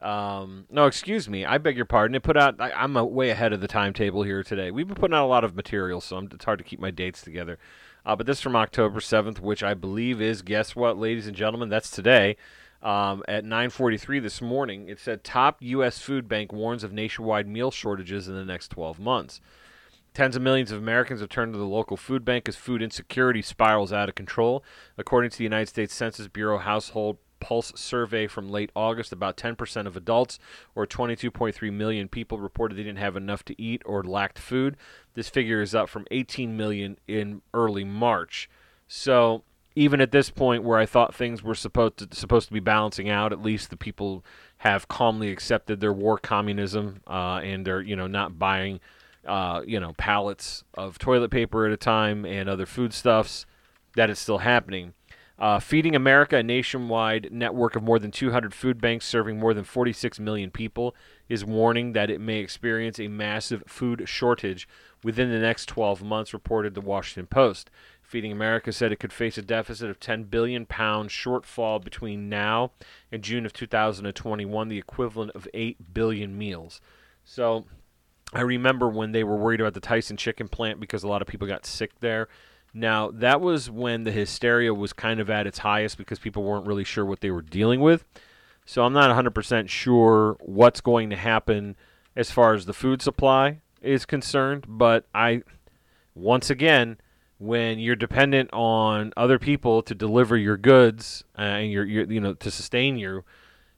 B: Um, no, excuse me. I beg your pardon. It put out. I, I'm uh way ahead of the timetable here today. We've been putting out a lot of material, so I'm, it's hard to keep my dates together. Uh, but this is from October 7th, which I believe is guess what, ladies and gentlemen, that's today. Um, at 9:43 this morning, it said top U.S. food bank warns of nationwide meal shortages in the next 12 months. Tens of millions of Americans have turned to the local food bank as food insecurity spirals out of control. According to the United States Census Bureau Household Pulse survey from late August, about 10% of adults, or 22.3 million people, reported they didn't have enough to eat or lacked food. This figure is up from 18 million in early March. So even at this point, where I thought things were supposed to supposed to be balancing out, at least the people have calmly accepted their war communism uh, and they're you know not buying uh, you know pallets of toilet paper at a time and other foodstuffs. That is still happening. Uh, Feeding America, a nationwide network of more than 200 food banks serving more than 46 million people, is warning that it may experience a massive food shortage within the next 12 months, reported the Washington Post. Feeding America said it could face a deficit of 10 billion pounds shortfall between now and June of 2021, the equivalent of 8 billion meals. So I remember when they were worried about the Tyson chicken plant because a lot of people got sick there. Now, that was when the hysteria was kind of at its highest because people weren't really sure what they were dealing with. So I'm not 100% sure what's going to happen as far as the food supply is concerned, but I once again, when you're dependent on other people to deliver your goods uh, and you're, you know to sustain you,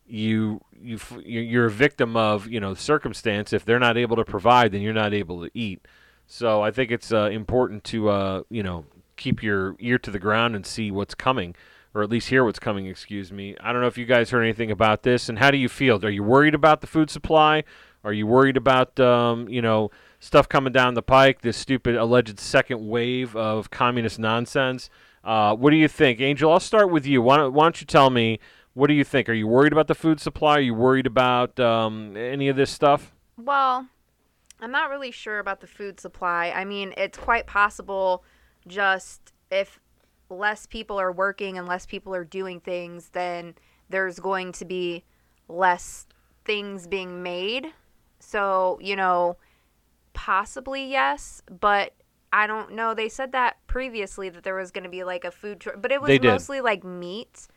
B: you you you're a victim of you know circumstance. If they're not able to provide, then you're not able to eat. So I think it's uh, important to uh, you know keep your ear to the ground and see what's coming, or at least hear what's coming. Excuse me. I don't know if you guys heard anything about this, and how do you feel? Are you worried about the food supply? Are you worried about um, you know stuff coming down the pike? This stupid alleged second wave of communist nonsense. Uh, what do you think, Angel? I'll start with you. Why don't, why don't you tell me what do you think? Are you worried about the food supply? Are you worried about um, any of this stuff?
C: Well, I'm not really sure about the food supply. I mean, it's quite possible just if less people are working and less people are doing things, then there's going to be less things being made. So, you know, possibly yes, but I don't know. They said that previously that there was going to be like a food, short- but it was mostly like meat,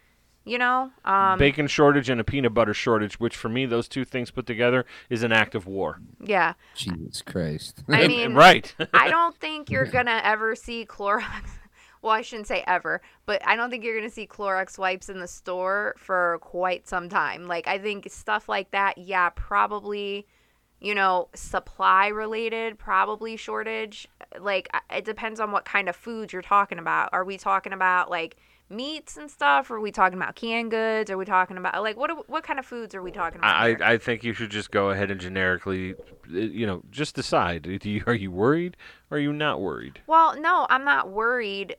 C: you know? Um,
B: Bacon shortage and a peanut butter shortage, which for me, those two things put together is an act of war.
C: yeah.
D: Jesus Christ.
C: I mean,
B: right. *laughs*
C: I don't think you're gonna ever see Clorox. *laughs* Well, I shouldn't say ever, but I don't think you're gonna see Clorox wipes in the store for quite some time. Like I think stuff like that, yeah, probably, you know, supply related, probably shortage. Like it depends on what kind of foods you're talking about. Are we talking about like meats and stuff? Are we talking about canned goods? Are we talking about like what are- what kind of foods are we talking about?
B: I,
C: here?
B: I think you should just go ahead and generically, uh, you know, just decide. Do you, are you worried? Or are you not worried?
C: Well, no, I'm not worried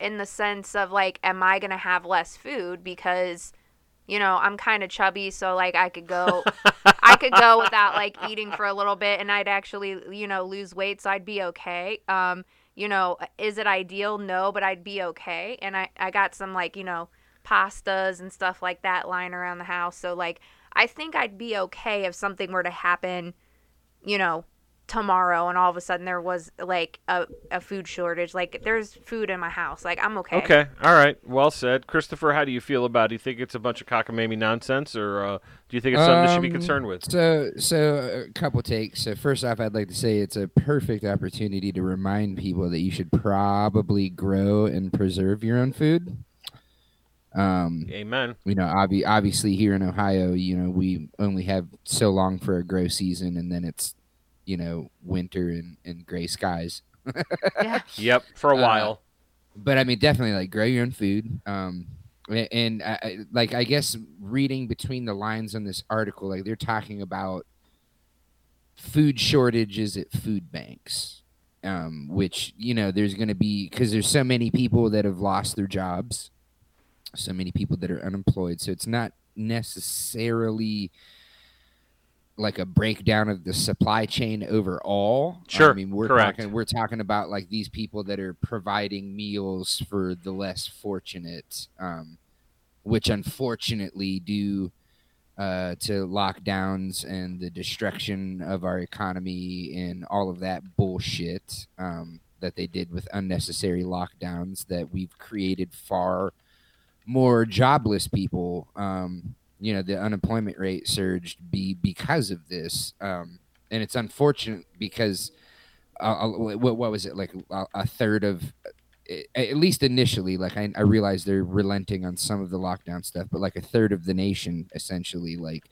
C: in the sense of like, am I gonna have less food because, you know, I'm kind of chubby, so like I could go, *laughs* I could go without like eating for a little bit, and I'd actually, you know, lose weight, so I'd be okay. Um, you know, is it ideal? No, but I'd be okay, and I I got some like you know pastas and stuff like that lying around the house, so like I think I'd be okay if something were to happen, you know, tomorrow and all of a sudden there was like a, a food shortage like there's food in my house like i'm okay
B: Okay. All right. Well said. Christopher, how do you feel about it? Do you think it's a bunch of cockamamie nonsense, or uh, do you think it's something they should be
D: Um,
B: concerned with?
D: So, so a couple takes. So, first off, I'd like to say it's a perfect opportunity to remind people that you should probably grow and preserve your own food. Um,
B: Amen.
D: you know, obvi- obviously here in Ohio, you know, we only have so long for a grow season, and then it's, you know, winter and, and gray skies.
C: yeah *laughs*
B: Yep. For a
D: Uh,
B: while.
D: but I mean, definitely like grow your own food. Um, a- and I, I- like I guess reading between the lines on this article, like they're talking about food shortages at food banks, um, which you know there's going to be because there's so many people that have lost their jobs, so many people that are unemployed. So it's not necessarily like a breakdown of the supply chain overall.
B: Sure,
D: I mean we're
B: correct.
D: talking we're talking about like these people that are providing meals for the less fortunate, um, which unfortunately do uh, to lockdowns and the destruction of our economy and all of that bullshit um, that they did with unnecessary lockdowns that we've created far more jobless people. Um, you know, the unemployment rate surged be because of this, um, and it's unfortunate because a- what what was it like a, a third of at least initially like I, I realize they're relenting on some of the lockdown stuff but like a third of the nation essentially like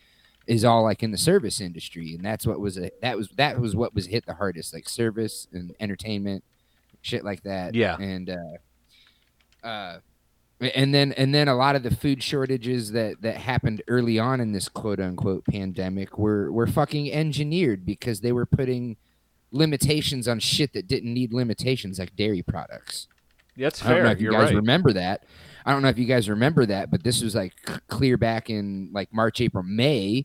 D: is all like in the service industry and that's what was a that was that was what was hit the hardest like service and entertainment shit like that
B: Yeah.
D: and uh uh and then and then a lot of the food shortages that that happened early on in this quote unquote pandemic were were fucking engineered because they were putting limitations on shit that didn't need limitations like dairy products
B: That's
D: I don't know
B: fair.
D: if you
B: You're
D: guys
B: right.
D: remember that. I don't know if you guys remember that, but this was like clear back in like March, April, May,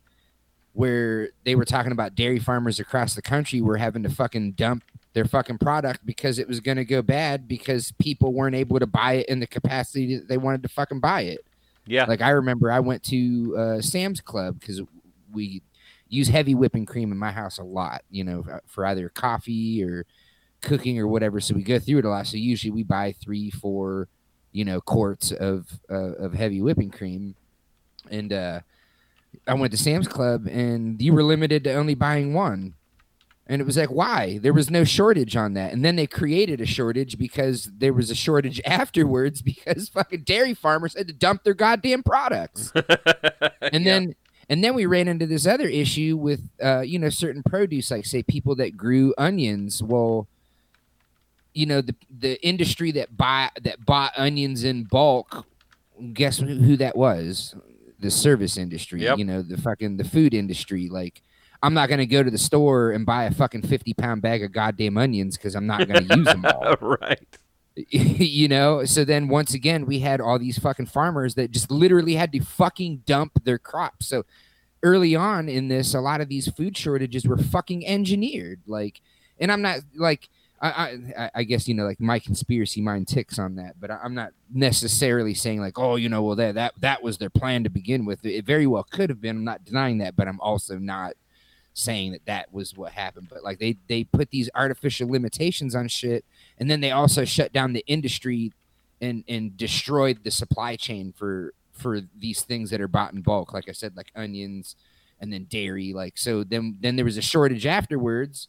D: where they were talking about dairy farmers across the country were having to fucking dump their fucking product because it was going to go bad because people weren't able to buy it in the capacity that they wanted to fucking buy it.
B: yeah.
D: Like I remember I went to uh, Sam's Club because we use heavy whipping cream in my house a lot, you know, for either coffee or cooking or whatever. So we go through it a lot. So usually we buy three, four, you know, quarts of uh, of heavy whipping cream, and uh, I went to Sam's Club and you were limited to only buying one. And it was like, why? There was no shortage on that. And then they created a shortage because there was a shortage *laughs* afterwards because fucking dairy farmers had to dump their goddamn products. *laughs* and then and then we ran into this other issue with uh, you know, certain produce, like say people that grew onions. Well, you know, the the industry that buy that bought onions in bulk, guess who who that was? The service industry,
B: Yep.
D: you know, the fucking the food industry. Like, I'm not gonna go to the store and buy a fucking fifty pound bag of goddamn onions because I'm not gonna use them all. *laughs*
B: right. *laughs*
D: you know so then once again we had all these fucking farmers that just literally had to fucking dump their crops so early on in this a lot of these food shortages were fucking engineered like and i'm not like I, I, I guess you know like my conspiracy mind ticks on that, but I- I'm not necessarily saying like oh you know well that that that was their plan to begin with. It very well could have been. I'm not denying that, but I'm also not saying that that was what happened. But like they they put these artificial limitations on shit, and then they also shut down the industry and and destroyed the supply chain for for these things that are bought in bulk. Like I said, like onions and then dairy. Like so then then there was a shortage afterwards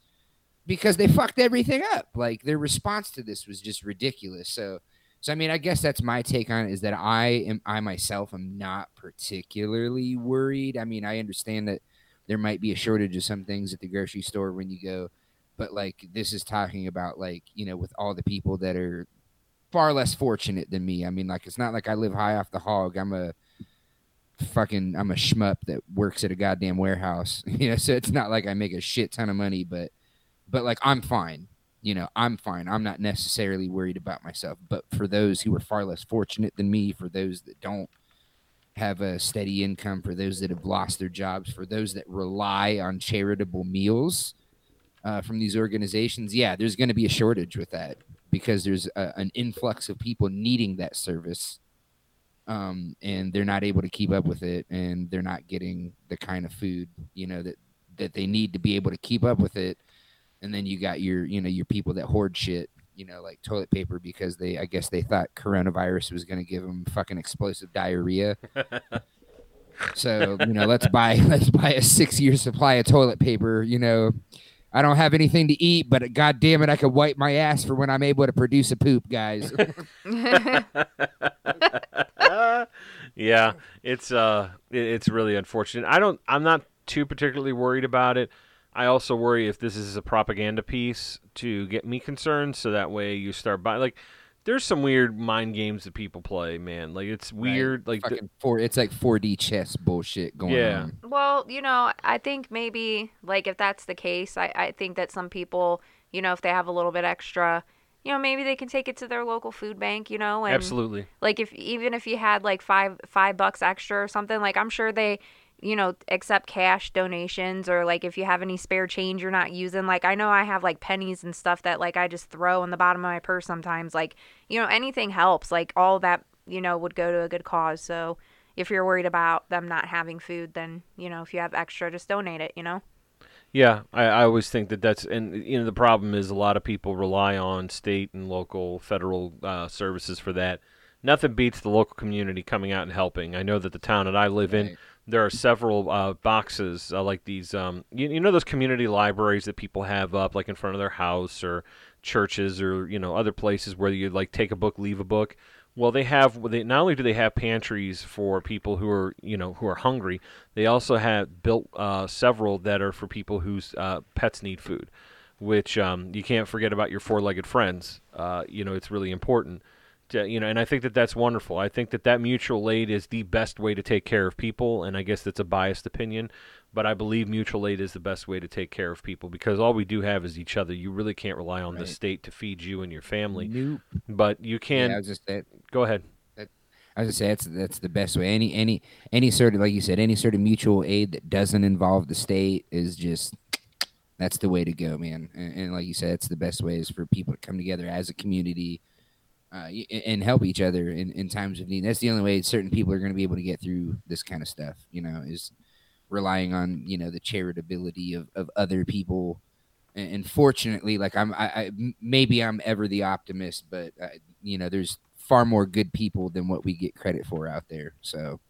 D: because they fucked everything up. Like their response to this was just ridiculous. So so I mean I guess that's my take on it is that I am I myself am not particularly worried. I mean I understand that there might be a shortage of some things at the grocery store when you go but like this is talking about like you know with all the people that are far less fortunate than me. I mean like it's not like i live high off the hog. I'm a fucking i'm a schmup that works at a goddamn warehouse. *laughs* You know so it's not like i make a shit ton of money but but like i'm fine. You know i'm fine. I'm not necessarily worried about myself. But for those who are far less fortunate than me for those that don't have a steady income for those that have lost their jobs for those that rely on charitable meals uh, from these organizations, yeah, there's going to be a shortage with that because there's a, an influx of people needing that service, um, and they're not able to keep up with it, and they're not getting the kind of food you know that that they need to be able to keep up with it. And then you got your you know your people that hoard shit, you know, like toilet paper because they I guess they thought coronavirus was going to give them fucking explosive diarrhea. *laughs* So you know, let's buy *laughs* let's buy a six year supply of toilet paper. You know, I don't have anything to eat, but god damn it, I could wipe my ass for when I'm able to produce a poop, guys. *laughs*
B: yeah, it's uh, it's really unfortunate. I don't, I'm not too particularly worried about it. I also worry if this is a propaganda piece to get me concerned, so that way you start buying. Like, there's some weird mind games that people play, man. Like it's weird. Like, the-
D: Fucking four, it's like 4D chess bullshit going on.
B: Yeah.
D: on.
C: Well, you know, I think maybe like if that's the case, I, I think that some people, you know, if they have a little bit extra, you know, maybe they can take it to their local food bank, you know, and
B: absolutely.
C: like if even if you had like five five bucks extra or something, like I'm sure they, you know, accept cash donations or like if you have any spare change you're not using. Like I know I have like pennies and stuff that like I just throw in the bottom of my purse sometimes. Like, you know, anything helps. Like all that, you know, would go to a good cause. So if you're worried about them not having food, then, you know, if you have extra, just donate it, you know?
B: Yeah, I, I always think that that's and you know the problem is a lot of people rely on state and local, federal uh, services for that. Nothing beats the local community coming out and helping. I know that the town that I live in,
D: Right.
B: There are several uh, boxes uh, like these. Um, you, you know those community libraries that people have up like in front of their house or churches or you know other places where you like take a book, leave a book. Well, they have. They, not only do they have pantries for people who are, you know, who are hungry, they also have built uh, several that are for people whose uh, pets need food. Which um, you can't forget about your four-legged friends. Uh, you know, it's really important. To, you know, and I think that that's wonderful. I think that that mutual aid is the best way to take care of people, and I guess that's a biased opinion, but I believe mutual aid is the best way to take care of people because all we do have is each other. You really can't rely on the state to feed you and your family,
D: Nope.
B: but you can.
D: yeah, I was just that.
B: go ahead.
D: I was just say that's that's the best way. Any any any sort of like you said, any sort of mutual aid that doesn't involve the state is just that's the way to go, man. And, and like you said, it's the best way is for people to come together as a community uh, and help each other in, in times of need. That's the only way certain people are going to be able to get through this kind of stuff. You know, is relying on you know the charitability of, of other people. And, and fortunately, like I'm, I, I maybe I'm ever the optimist, but uh, you know, there's far more good people than what we get credit for out there. So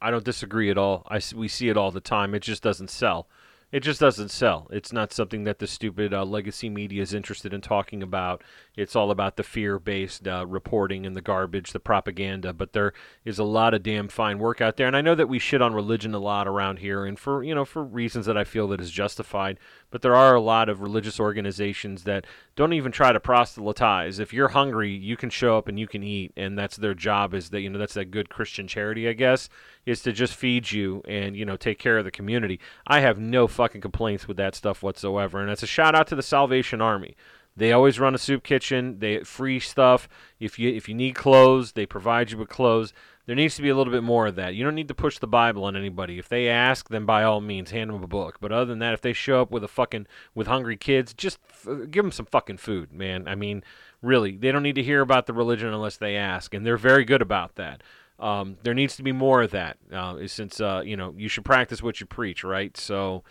B: I don't disagree at all. I we see it all the time. It just doesn't sell. It just doesn't sell. It's not something that the stupid uh, legacy media is interested in talking about. It's all about the fear-based uh, reporting and the garbage, the propaganda. But there is a lot of damn fine work out there, and I know that we shit on religion a lot around here, and for you know for reasons that I feel that is justified. But there are a lot of religious organizations that don't even try to proselytize. If you're hungry, you can show up and you can eat, and that's their job. Is that you know that's that good Christian charity, I guess, is to just feed you and you know take care of the community. I have no fucking complaints with that stuff whatsoever, and it's a shout out to the Salvation Army. They always run a soup kitchen. They free stuff. If you if you need clothes, they provide you with clothes. There needs to be a little bit more of that. You don't need to push the Bible on anybody. If they ask, then by all means, hand them a book. But other than that, if they show up with a fucking with hungry kids, just f- give them some fucking food, man. I mean, really, they don't need to hear about the religion unless they ask, and they're very good about that. Um, there needs to be more of that, uh, since uh, you know you should practice what you preach, right? So.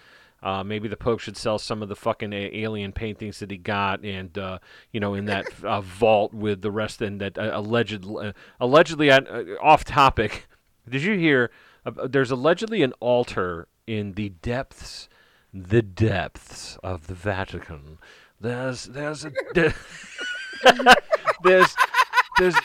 B: Uh, maybe the Pope should sell some of the fucking alien paintings that he got, and uh, you know, in that uh, vault with the rest. And that uh, alleged, uh, allegedly, uh, off topic. *laughs* Did you hear? There's allegedly an altar in the depths, the depths of the Vatican. There's there's a *laughs* de- *laughs* there's there's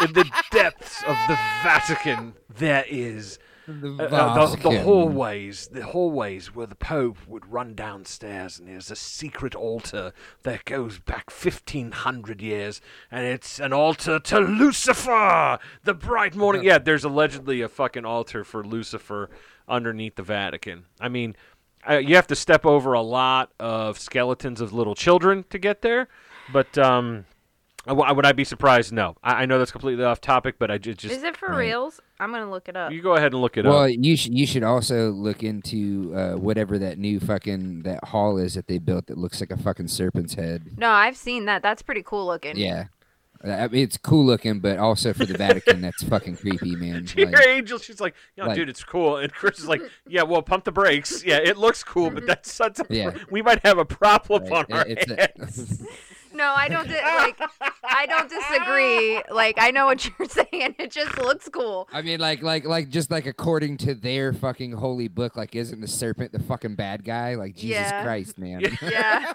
B: in the depths of the Vatican there is
D: the,
B: uh, uh, the, the hallways, the hallways where the Pope would run downstairs, and there's a secret altar that goes back fifteen hundred years, and it's an altar to Lucifer, the bright morning. Yeah, there's allegedly a fucking altar for Lucifer underneath the Vatican. I mean, uh, you have to step over a lot of skeletons of little children to get there, but um. Uh, Would I be surprised? No. I, I know that's completely off topic, but I ju- just
C: Is it for
D: right.
C: reals? I'm gonna look it up.
B: you go ahead and look it
D: Well,
B: up.
D: Well, you should you should also look into uh, whatever that new fucking that hall is that they built that looks like a fucking serpent's head.
C: No, I've seen that. That's pretty cool looking.
D: Yeah, I mean, it's cool looking, but also for the Vatican, *laughs* that's fucking creepy, man.
B: Dear
D: Like,
B: Angel, she's like, "Yo,
D: like-
B: dude, it's cool." And Chris is like, "Yeah, well, pump the brakes. Yeah, it looks cool, but *laughs* that's such a
D: Yeah.
B: we might have a problem
D: right,
B: on our
D: it's
B: hands."
D: a, *laughs*
C: No, I don't di- like. I don't disagree. *laughs* Like, I know what you're *laughs* saying. It just looks cool.
D: I mean, like, like, like, just like according to their fucking holy book, like, isn't the serpent the fucking bad guy? Like, Jesus
C: Yeah.
D: Christ, man. *laughs*
C: Yeah.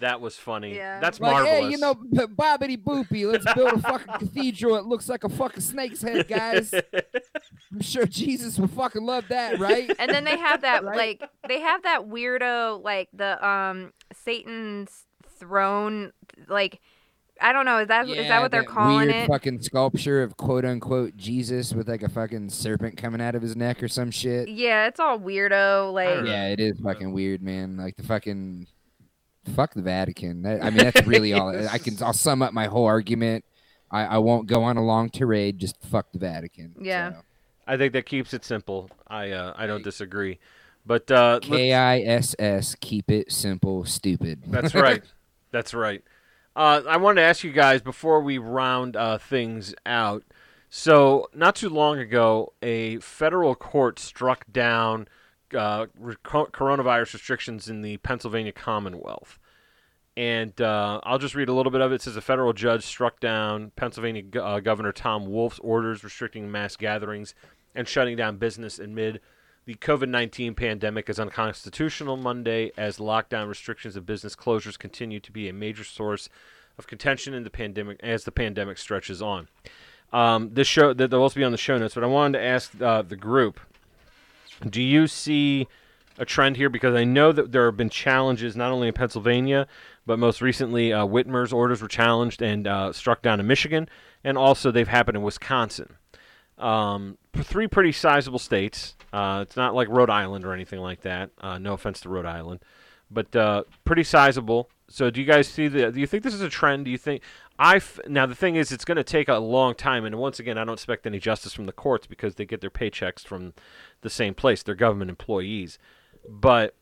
B: that was funny.
C: Yeah.
B: That's
D: Like,
B: marvelous.
D: hey, you know, b- bobbity boopy, let's build a fucking cathedral. It looks like a fucking snake's head, guys. I'm sure Jesus would fucking love that, right?
C: And then they have that
D: Right?
C: like they have that weirdo like the um Satan's throne like I don't know is that is that what they're calling
D: weird
C: it?
D: fucking sculpture of quote unquote Jesus with like a fucking serpent coming out of his neck or some shit.
C: Yeah, it's all weirdo. Like.
D: Yeah, it is fucking weird, man. Like the fucking fuck the Vatican. That, I mean, that's really all. *laughs* I can. I'll sum up my whole argument. I, I won't go on a long tirade. Just fuck the Vatican.
C: Yeah.
D: So,
B: I think that keeps it simple. I uh, I don't disagree, but uh, let's-
D: K I S S. Keep it simple. Stupid.
B: That's right. *laughs* That's right. Uh, I wanted to ask you guys before we round uh, things out. So, not too long ago, a federal court struck down uh, coronavirus restrictions in the Pennsylvania Commonwealth. And uh, I'll just read a little bit of it. It says a federal judge struck down Pennsylvania uh, Governor Tom Wolf's orders restricting mass gatherings and shutting down business amid the COVID 19 pandemic is unconstitutional Monday as lockdown restrictions and business closures continue to be a major source of contention in the pandemic as the pandemic stretches on. Um, this show that they'll also be on the show notes, but I wanted to ask uh, the group: Do you see a trend here? Because I know that there have been challenges not only in Pennsylvania, but most recently uh, Whitmer's orders were challenged and uh, struck down in Michigan, and also they've happened in Wisconsin. Um, three pretty sizable states. Uh, it's not like Rhode Island or anything like that. Uh, no offense to Rhode Island, but uh, pretty sizable. So, do you guys see the? Do you think this is a trend? Do you think I now the thing is, it's going to take a long time, and once again, I don't expect any justice from the courts because they get their paychecks from the same place. They're government employees, but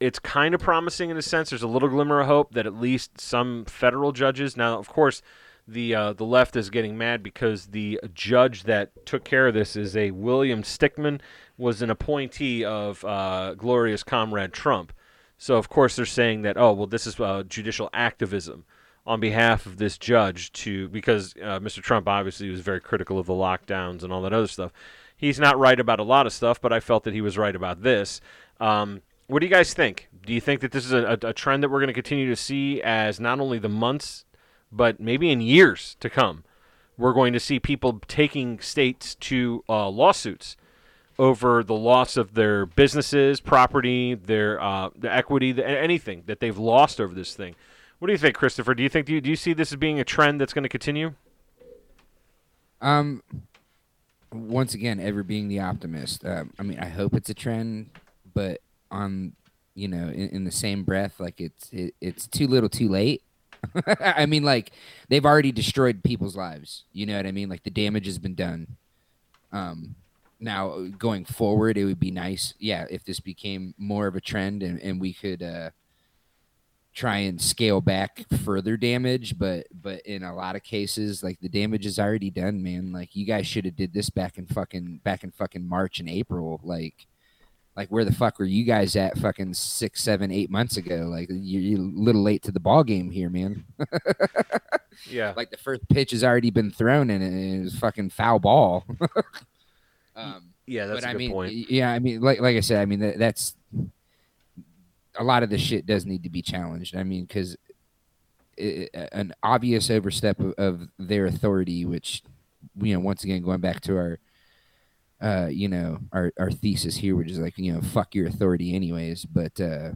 B: it's kind of promising in a sense. There's a little glimmer of hope that at least some federal judges. Now, of course, the uh, the left is getting mad because the judge that took care of this is a William Stickman, was an appointee of uh, glorious comrade Trump. So of course they're saying that oh well this is uh, judicial activism on behalf of this judge to because uh, Mr. Trump obviously was very critical of the lockdowns and all that other stuff. He's not right about a lot of stuff, but I felt that he was right about this. Um, what do you guys think? Do you think that this is a, a, a trend that we're going to continue to see as not only the months, but maybe in years to come? We're going to see people taking states to uh, lawsuits over the loss of their businesses, property, their uh, the equity, the, anything that they've lost over this thing. What do you think, Christopher? Do you think do you, do you see this as being a trend that's going to continue?
D: Um, once again, ever being the optimist. Um, I mean, I hope it's a trend, but on you know, in, in the same breath, like it's it, it's too little, too late. *laughs* I mean, like they've already destroyed people's lives. You know what I mean? Like the damage has been done. Um, now going forward, it would be nice, yeah, if this became more of a trend and, and we could uh, try and scale back further damage. But but in a lot of cases, like the damage is already done, man. Like you guys should have did this back in fucking back in fucking March and April, like. Like where the fuck were you guys at fucking six, seven, eight months ago? Like you- you're a little late to the ball game here, man. *laughs*
B: Yeah.
D: like the first pitch has already been thrown and it was fucking foul ball. *laughs* um,
B: yeah, that's
D: but
B: a
D: I
B: good
D: mean,
B: point.
D: yeah, I mean, like like I said, I mean that, that's a lot of the shit does need to be challenged. I mean, because an obvious overstep of, of their authority, which you know, once again, going back to our. Uh, you know, our, our thesis here, which is like, you know, fuck your authority, anyways. But, uh,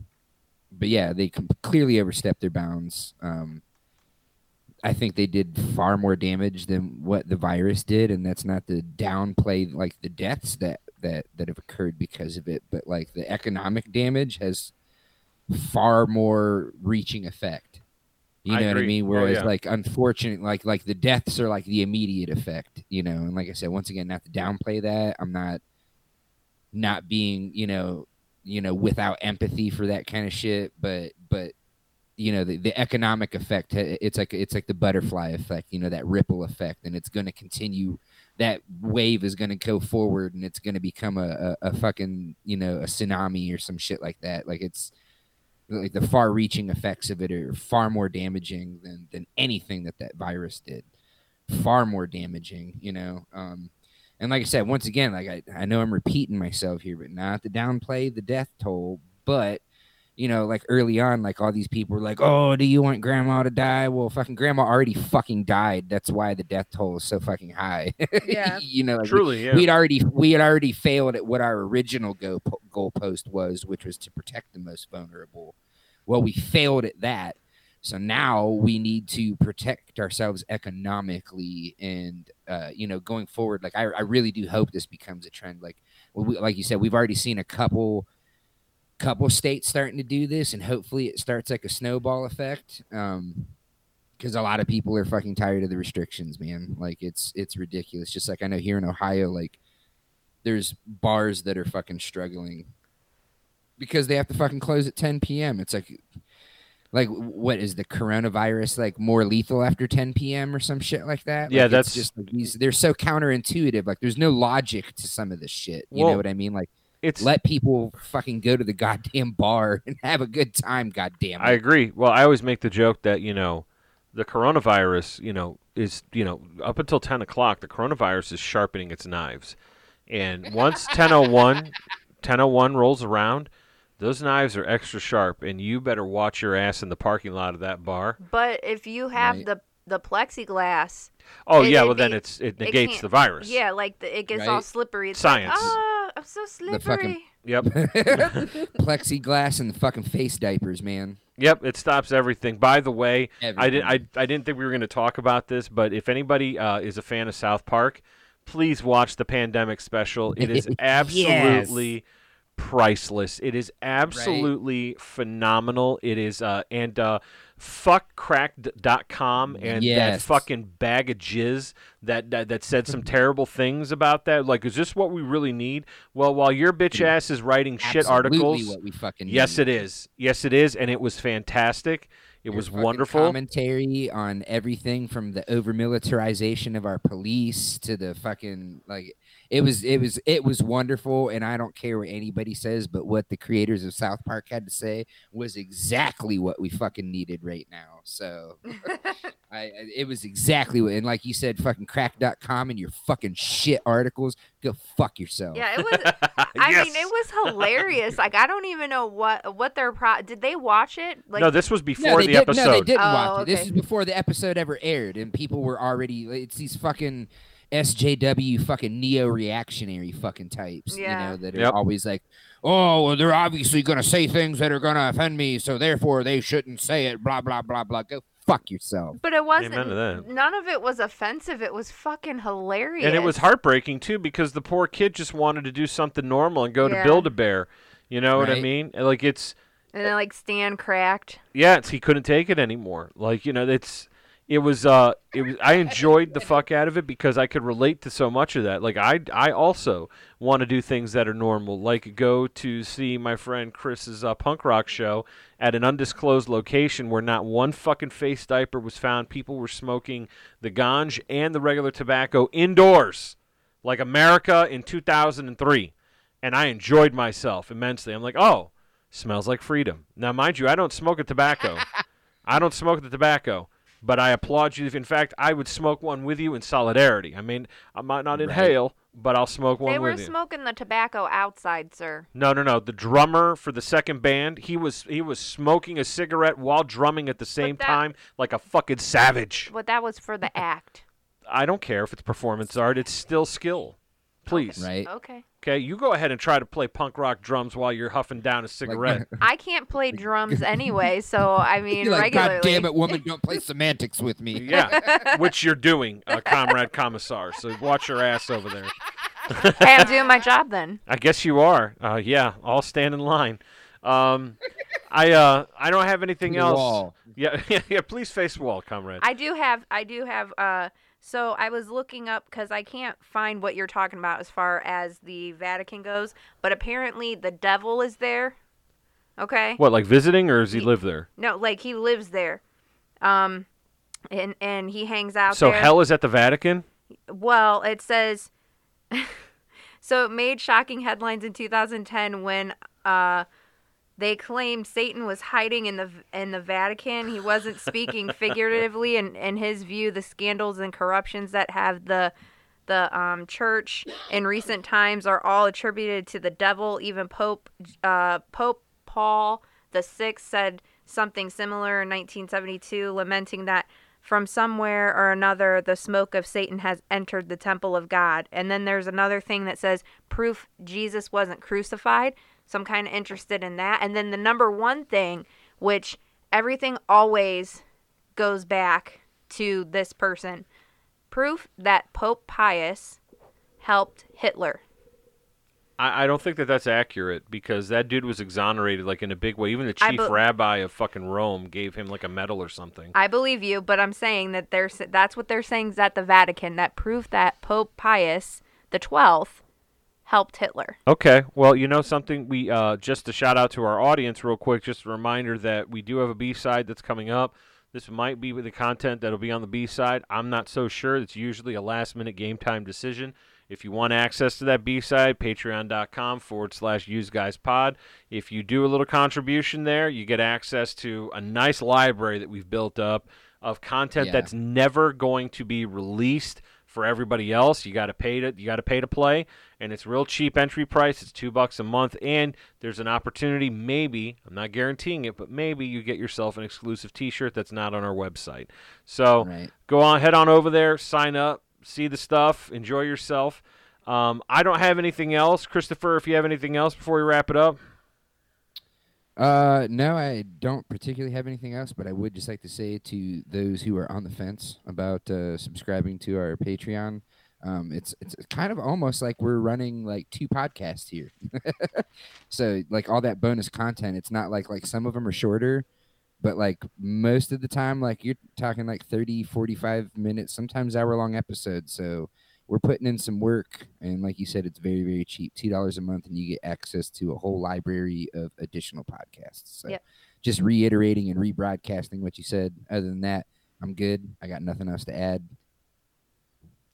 D: but yeah, they com- clearly overstepped their bounds. Um, I think they did far more damage than what the virus did, and that's not to downplay like the deaths that that that have occurred because of it, but like the economic damage has far more reaching effect. You
B: I
D: know what I mean?
B: Oh,
D: Whereas
B: yeah.
D: like unfortunate like like the deaths are like the immediate effect, you know. And like I said, once again, not to downplay that. I'm not not being, you know, you know, without empathy for that kind of shit, but but you know the, the economic effect eh, eh, it's like it's like the butterfly effect you know that ripple effect and it's going to continue that wave is going to go forward and it's going to become a, a, a fucking you know a tsunami or some shit like that like it's like the far reaching effects of it are far more damaging than than anything that that virus did. Far more damaging you know? Um and like i said once again like i, I know i'm repeating myself here but not to downplay the death toll but you know, like early on, like all these people were like, "Oh, do you want grandma to die?" Well, fucking grandma already fucking died. That's why the death toll is so fucking high.
C: Yeah. *laughs*
D: you know, like we-
B: Truly, yeah.
D: we'd already we had already failed at what our original go goalpost was, which was to protect the most vulnerable. Well, we failed at that, so now we need to protect ourselves economically, and uh, you know, going forward, like I, I really do hope this becomes a trend. Like, well, we, like you said, we've already seen a couple couple states starting to do this, and hopefully it starts like a snowball effect. Um, because a lot of people are fucking tired of the restrictions, man. Like it's it's ridiculous. Just like I know here in Ohio, like there's bars that are fucking struggling because they have to fucking close at 10 p.m. It's like like what is the coronavirus like more lethal after 10 p.m. or some shit like that?
B: Yeah,
D: Like, it's
B: that's-
D: just like these they're so counterintuitive. Like there's no logic to some of this shit. You
B: Well,
D: know what I mean? Like
B: It's
D: let people fucking go to the goddamn bar *laughs* and have a good time. Goddamn. It.
B: I agree. Well, I always make the joke that you know, the coronavirus, you know, is you know up until ten o'clock, the coronavirus is sharpening its knives, And *laughs* once 1001, 1001 rolls around, those knives are extra sharp, and you better watch your ass in the parking lot of that bar.
C: But if you have
D: Right.
C: the the plexiglass,
B: Oh
C: It-
B: yeah,
C: it'd
B: well then it's it
C: it
B: negates
C: can't-
B: the virus.
C: yeah, like the, it gets all slippery. It's
B: Science.
C: Like, oh, I'm so slippery.
D: The fucking-
C: slippery.
B: Yep. *laughs* *laughs*
D: Plexiglass and the fucking face diapers, man.
B: Yep, it stops everything. By the way, I didn't I, I didn't think we were going to talk about this, but if anybody uh, is a fan of South Park, please watch the pandemic special. It is *laughs* absolutely priceless. It is absolutely phenomenal. It is uh and uh fuckcracked.com and that fucking bag of jizz that, that that said some *laughs* terrible things about that. Like, is this what we really need? Well, while your bitch ass is writing shit
D: Absolutely
B: articles,
D: what we fucking
B: Yes,
D: need.
B: it is. Yes, it is, and it was fantastic. It was wonderful.
D: Commentary on everything from the over militarization of our police to the fucking like it was it was it was wonderful and I don't care what anybody says, but what the creators of South Park had to say was exactly what we fucking needed right now. So *laughs* I, I it was exactly what and like you said, fucking crack.com and your fucking shit articles, go fuck yourself.
C: Yeah, it was. *laughs* I
B: Yes.
C: mean, it was hilarious. Like, I don't even know what what their pro. Did they watch it? Like,
B: no, this was
D: No,
B: before
D: they
B: the
D: did,
B: episode.
D: No, they didn't
C: Oh,
D: watch it. Oh,
C: this
D: is before the episode ever aired, and people were already. It's these fucking SJW fucking neo reactionary fucking types.
C: Yeah.
D: You know that are
B: Yep.
D: always like, oh, well, they're obviously gonna say things that are gonna offend me, so therefore they shouldn't say it. Blah blah blah blah. Go fuck yourself.
C: but it wasn't.
B: That.
C: None of it was offensive. It was fucking hilarious.
B: and it was heartbreaking too because the poor kid just wanted to do something normal and go
C: Yeah.
B: to Build a Bear. You know what I mean? Like it's
C: And then like Stan cracked.
B: yeah, it's, he couldn't take it anymore. Like you know, it's it was uh it was I enjoyed the fuck out of it because I could relate to so much of that. Like I I also want to do things that are normal, like go to see my friend Chris's uh, punk rock show at an undisclosed location where not one fucking face diaper was found. People were smoking the ganj and the regular tobacco indoors, like America in 2003, and I enjoyed myself immensely. I'm like, oh, smells like freedom. Now, mind you, I don't smoke a tobacco. *laughs* I don't smoke the tobacco, but I applaud you. If in fact I would smoke one with you in solidarity. I mean, I might not inhale, but I'll smoke one
C: They were smoking the tobacco outside, sir.
B: No, no, no. The drummer for the second band, he was he was smoking a cigarette while drumming at the same
C: that-
B: time, like a fucking savage.
C: But that was for the act. *laughs*
B: I don't care if it's performance art; it's still skill. Please,
D: Right?
C: Okay.
B: okay. You go ahead and try to play punk rock drums while you're huffing down a cigarette. *laughs*
C: I can't play drums *laughs* anyway, so I mean
D: You're like,
C: regularly.
D: God damn it, woman, don't play semantics with me.
B: yeah, *laughs* which you're doing, uh, comrade commissar. So watch your ass over there.
C: hey, I'm doing my job then.
B: I guess you are. Uh, yeah, all stand in line. Um, I uh, I don't have anything
D: The
B: else.
D: wall.
B: Yeah, yeah, yeah. Please face wall, comrade.
C: I do have I do have uh so I was looking up cuz I can't find what you're talking about as far as the Vatican goes, but apparently the devil is there. Okay?
B: what, like visiting, or does he
C: Ye-
B: live there?
C: No, like he lives there. Um and and he hangs out
B: So
C: there.
B: hell is at the Vatican.
C: Well, it says *laughs* so it made shocking headlines in 2010 when uh they claimed Satan was hiding in the in the Vatican. He wasn't speaking figuratively, and in his view, the scandals and corruptions that have the the um, church in recent times are all attributed to the devil. Even Pope uh, Pope Paul the Sixth said something similar in 1972, lamenting that from somewhere or another the smoke of Satan has entered the temple of God. And then there's another thing that says proof Jesus wasn't crucified. So I'm kind of interested in that. And then the number one thing, which everything always goes back to this person proof that Pope Pius helped Hitler.
B: I, I don't think that that's accurate because that dude was exonerated like in a big way. Even the chief
C: be-
B: rabbi of fucking Rome gave him like a medal or something.
C: I believe you, but I'm saying that they're that's what they're saying is at the Vatican that proof that Pope Pius the 12th helped Hitler.
B: Okay, well, you know something. We uh, just a shout out to our audience, real quick. Just a reminder that we do have a B side that's coming up. This might be the content that'll be on the B side. I'm not so sure. It's usually a last minute game time decision. If you want access to that B side, patreon.com forward slash use guys pod. If you do a little contribution there, you get access to a nice library that we've built up of content
D: Yeah.
B: that's never going to be released for everybody else. You got to pay to you got to pay to play, and it's real cheap entry price. It's two bucks a month, and there's an opportunity. Maybe I'm not guaranteeing it, but maybe you get yourself an exclusive T-shirt that's not on our website. So
D: Right.
B: go on, head on over there, sign up, see the stuff, enjoy yourself. Um, I don't have anything else, Christopher. If you have anything else before we wrap it up,
D: Uh, no, I don't particularly have anything else, but I would just like to say to those who are on the fence about uh, subscribing to our Patreon, um, it's it's kind of almost like we're running like two podcasts here. *laughs* so like all that bonus content, it's not like like some of them are shorter, but like most of the time, like you're talking like 30, 45 minutes, sometimes hour long episodes. So we're putting in some work and like you said it's very very cheap two dollars a month and you get access to a whole library of additional podcasts so
C: Yep.
D: just reiterating and rebroadcasting what you said other than that i'm good i got nothing else to add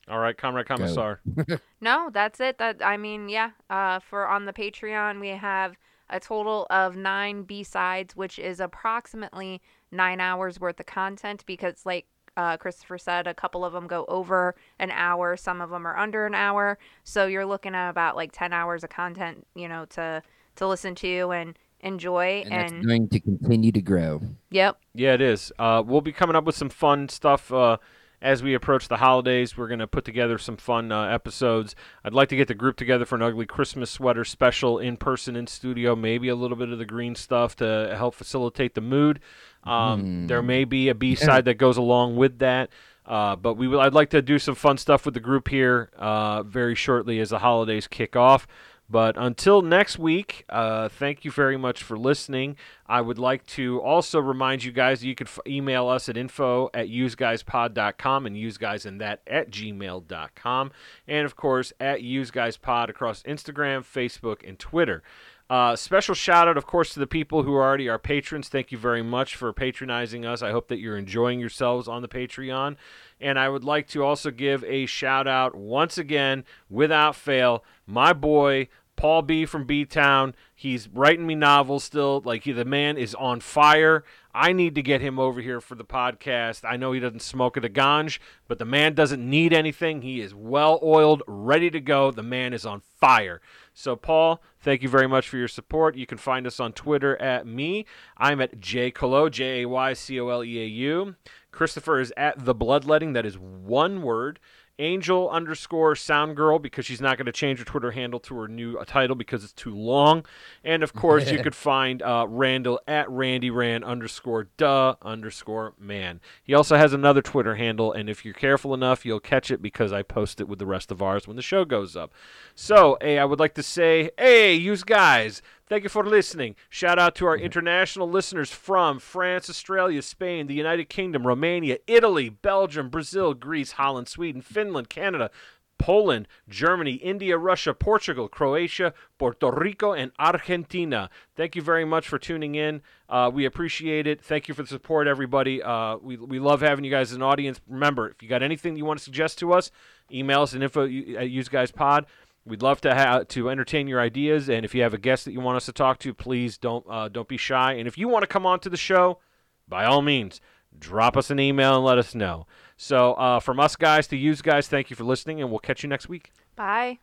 B: all right, Comrade Commissar. *laughs*
C: No, that's it. That I mean, yeah. Uh, for on the Patreon, we have a total of nine B sides, which is approximately nine hours worth of content. Because, like uh, Christopher said, a couple of them go over an hour, some of them are under an hour. So you're looking at about like ten hours of content, you know, to to listen to and enjoy.
D: and that's
C: And,
D: going to continue to grow
C: yep,
B: Yeah, it is. Uh, we'll be coming up with some fun stuff uh, as we approach the holidays. We're going to put together some fun uh, episodes. I'd like to get the group together for an ugly Christmas sweater special in person in studio. Maybe a little bit of the green stuff to help facilitate the mood. Um, There may be a B side that goes along with that. Uh, but we will. I'd like to do some fun stuff with the group here uh, very shortly as the holidays kick off. But until next week, uh, thank you very much for listening. I would like to also remind you guys that you could f- email us at info at useguyspod.com and useguys in that at gmail.com. And of course, at useguyspod across Instagram, Facebook, and Twitter. Uh, special shout out, of course, to the people who are already our patrons. Thank you very much for patronizing us. I hope that you're enjoying yourselves on the Patreon. And I would like to also give a shout out once again, without fail, my boy Paul B from B Town. He's writing me novels still. Like he, the man is on fire. I need to get him over here for the podcast. I know he doesn't smoke at a ganj, but the man doesn't need anything. He is well oiled, ready to go. The man is on fire. So, Paul, thank you very much for your support. You can find us on Twitter at me. I'm at J Colo, J A Y C O L E A U. Christopher is at the bloodletting. That is one word. Angel underscore sound girl because she's not going to change her Twitter handle to her new uh, title because it's too long. And of course, you *laughs* could find uh, Randall at Randy Rand underscore duh underscore man. He also has another Twitter handle, and if you're careful enough, you'll catch it because I post it with the rest of ours when the show goes up. So, hey, I would like to say, hey, use guys. Thank you for listening. Shout out to our international listeners from France, Australia, Spain, the United Kingdom, Romania, Italy, Belgium, Brazil, Greece, Holland, Sweden, Finland, Canada, Poland, Germany, India, Russia, Portugal, Croatia, Puerto Rico, and Argentina. Thank you very much for tuning in. Uh, we appreciate it. Thank you for the support, everybody. Uh, we, we love having you guys as an audience. Remember, if you got anything you want to suggest to us, email us at info at useguyspod. We'd love to ha- to entertain your ideas, and if you have a guest that you want us to talk to, please don't uh, don't be shy. And if you want to come on to the show, by all means, drop us an email and let us know. So, uh, from us guys to you guys, thank you for listening, and we'll catch you next week.
C: bye.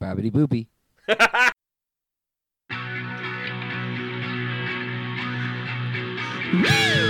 D: bobbity boopy
A: Won't *laughs*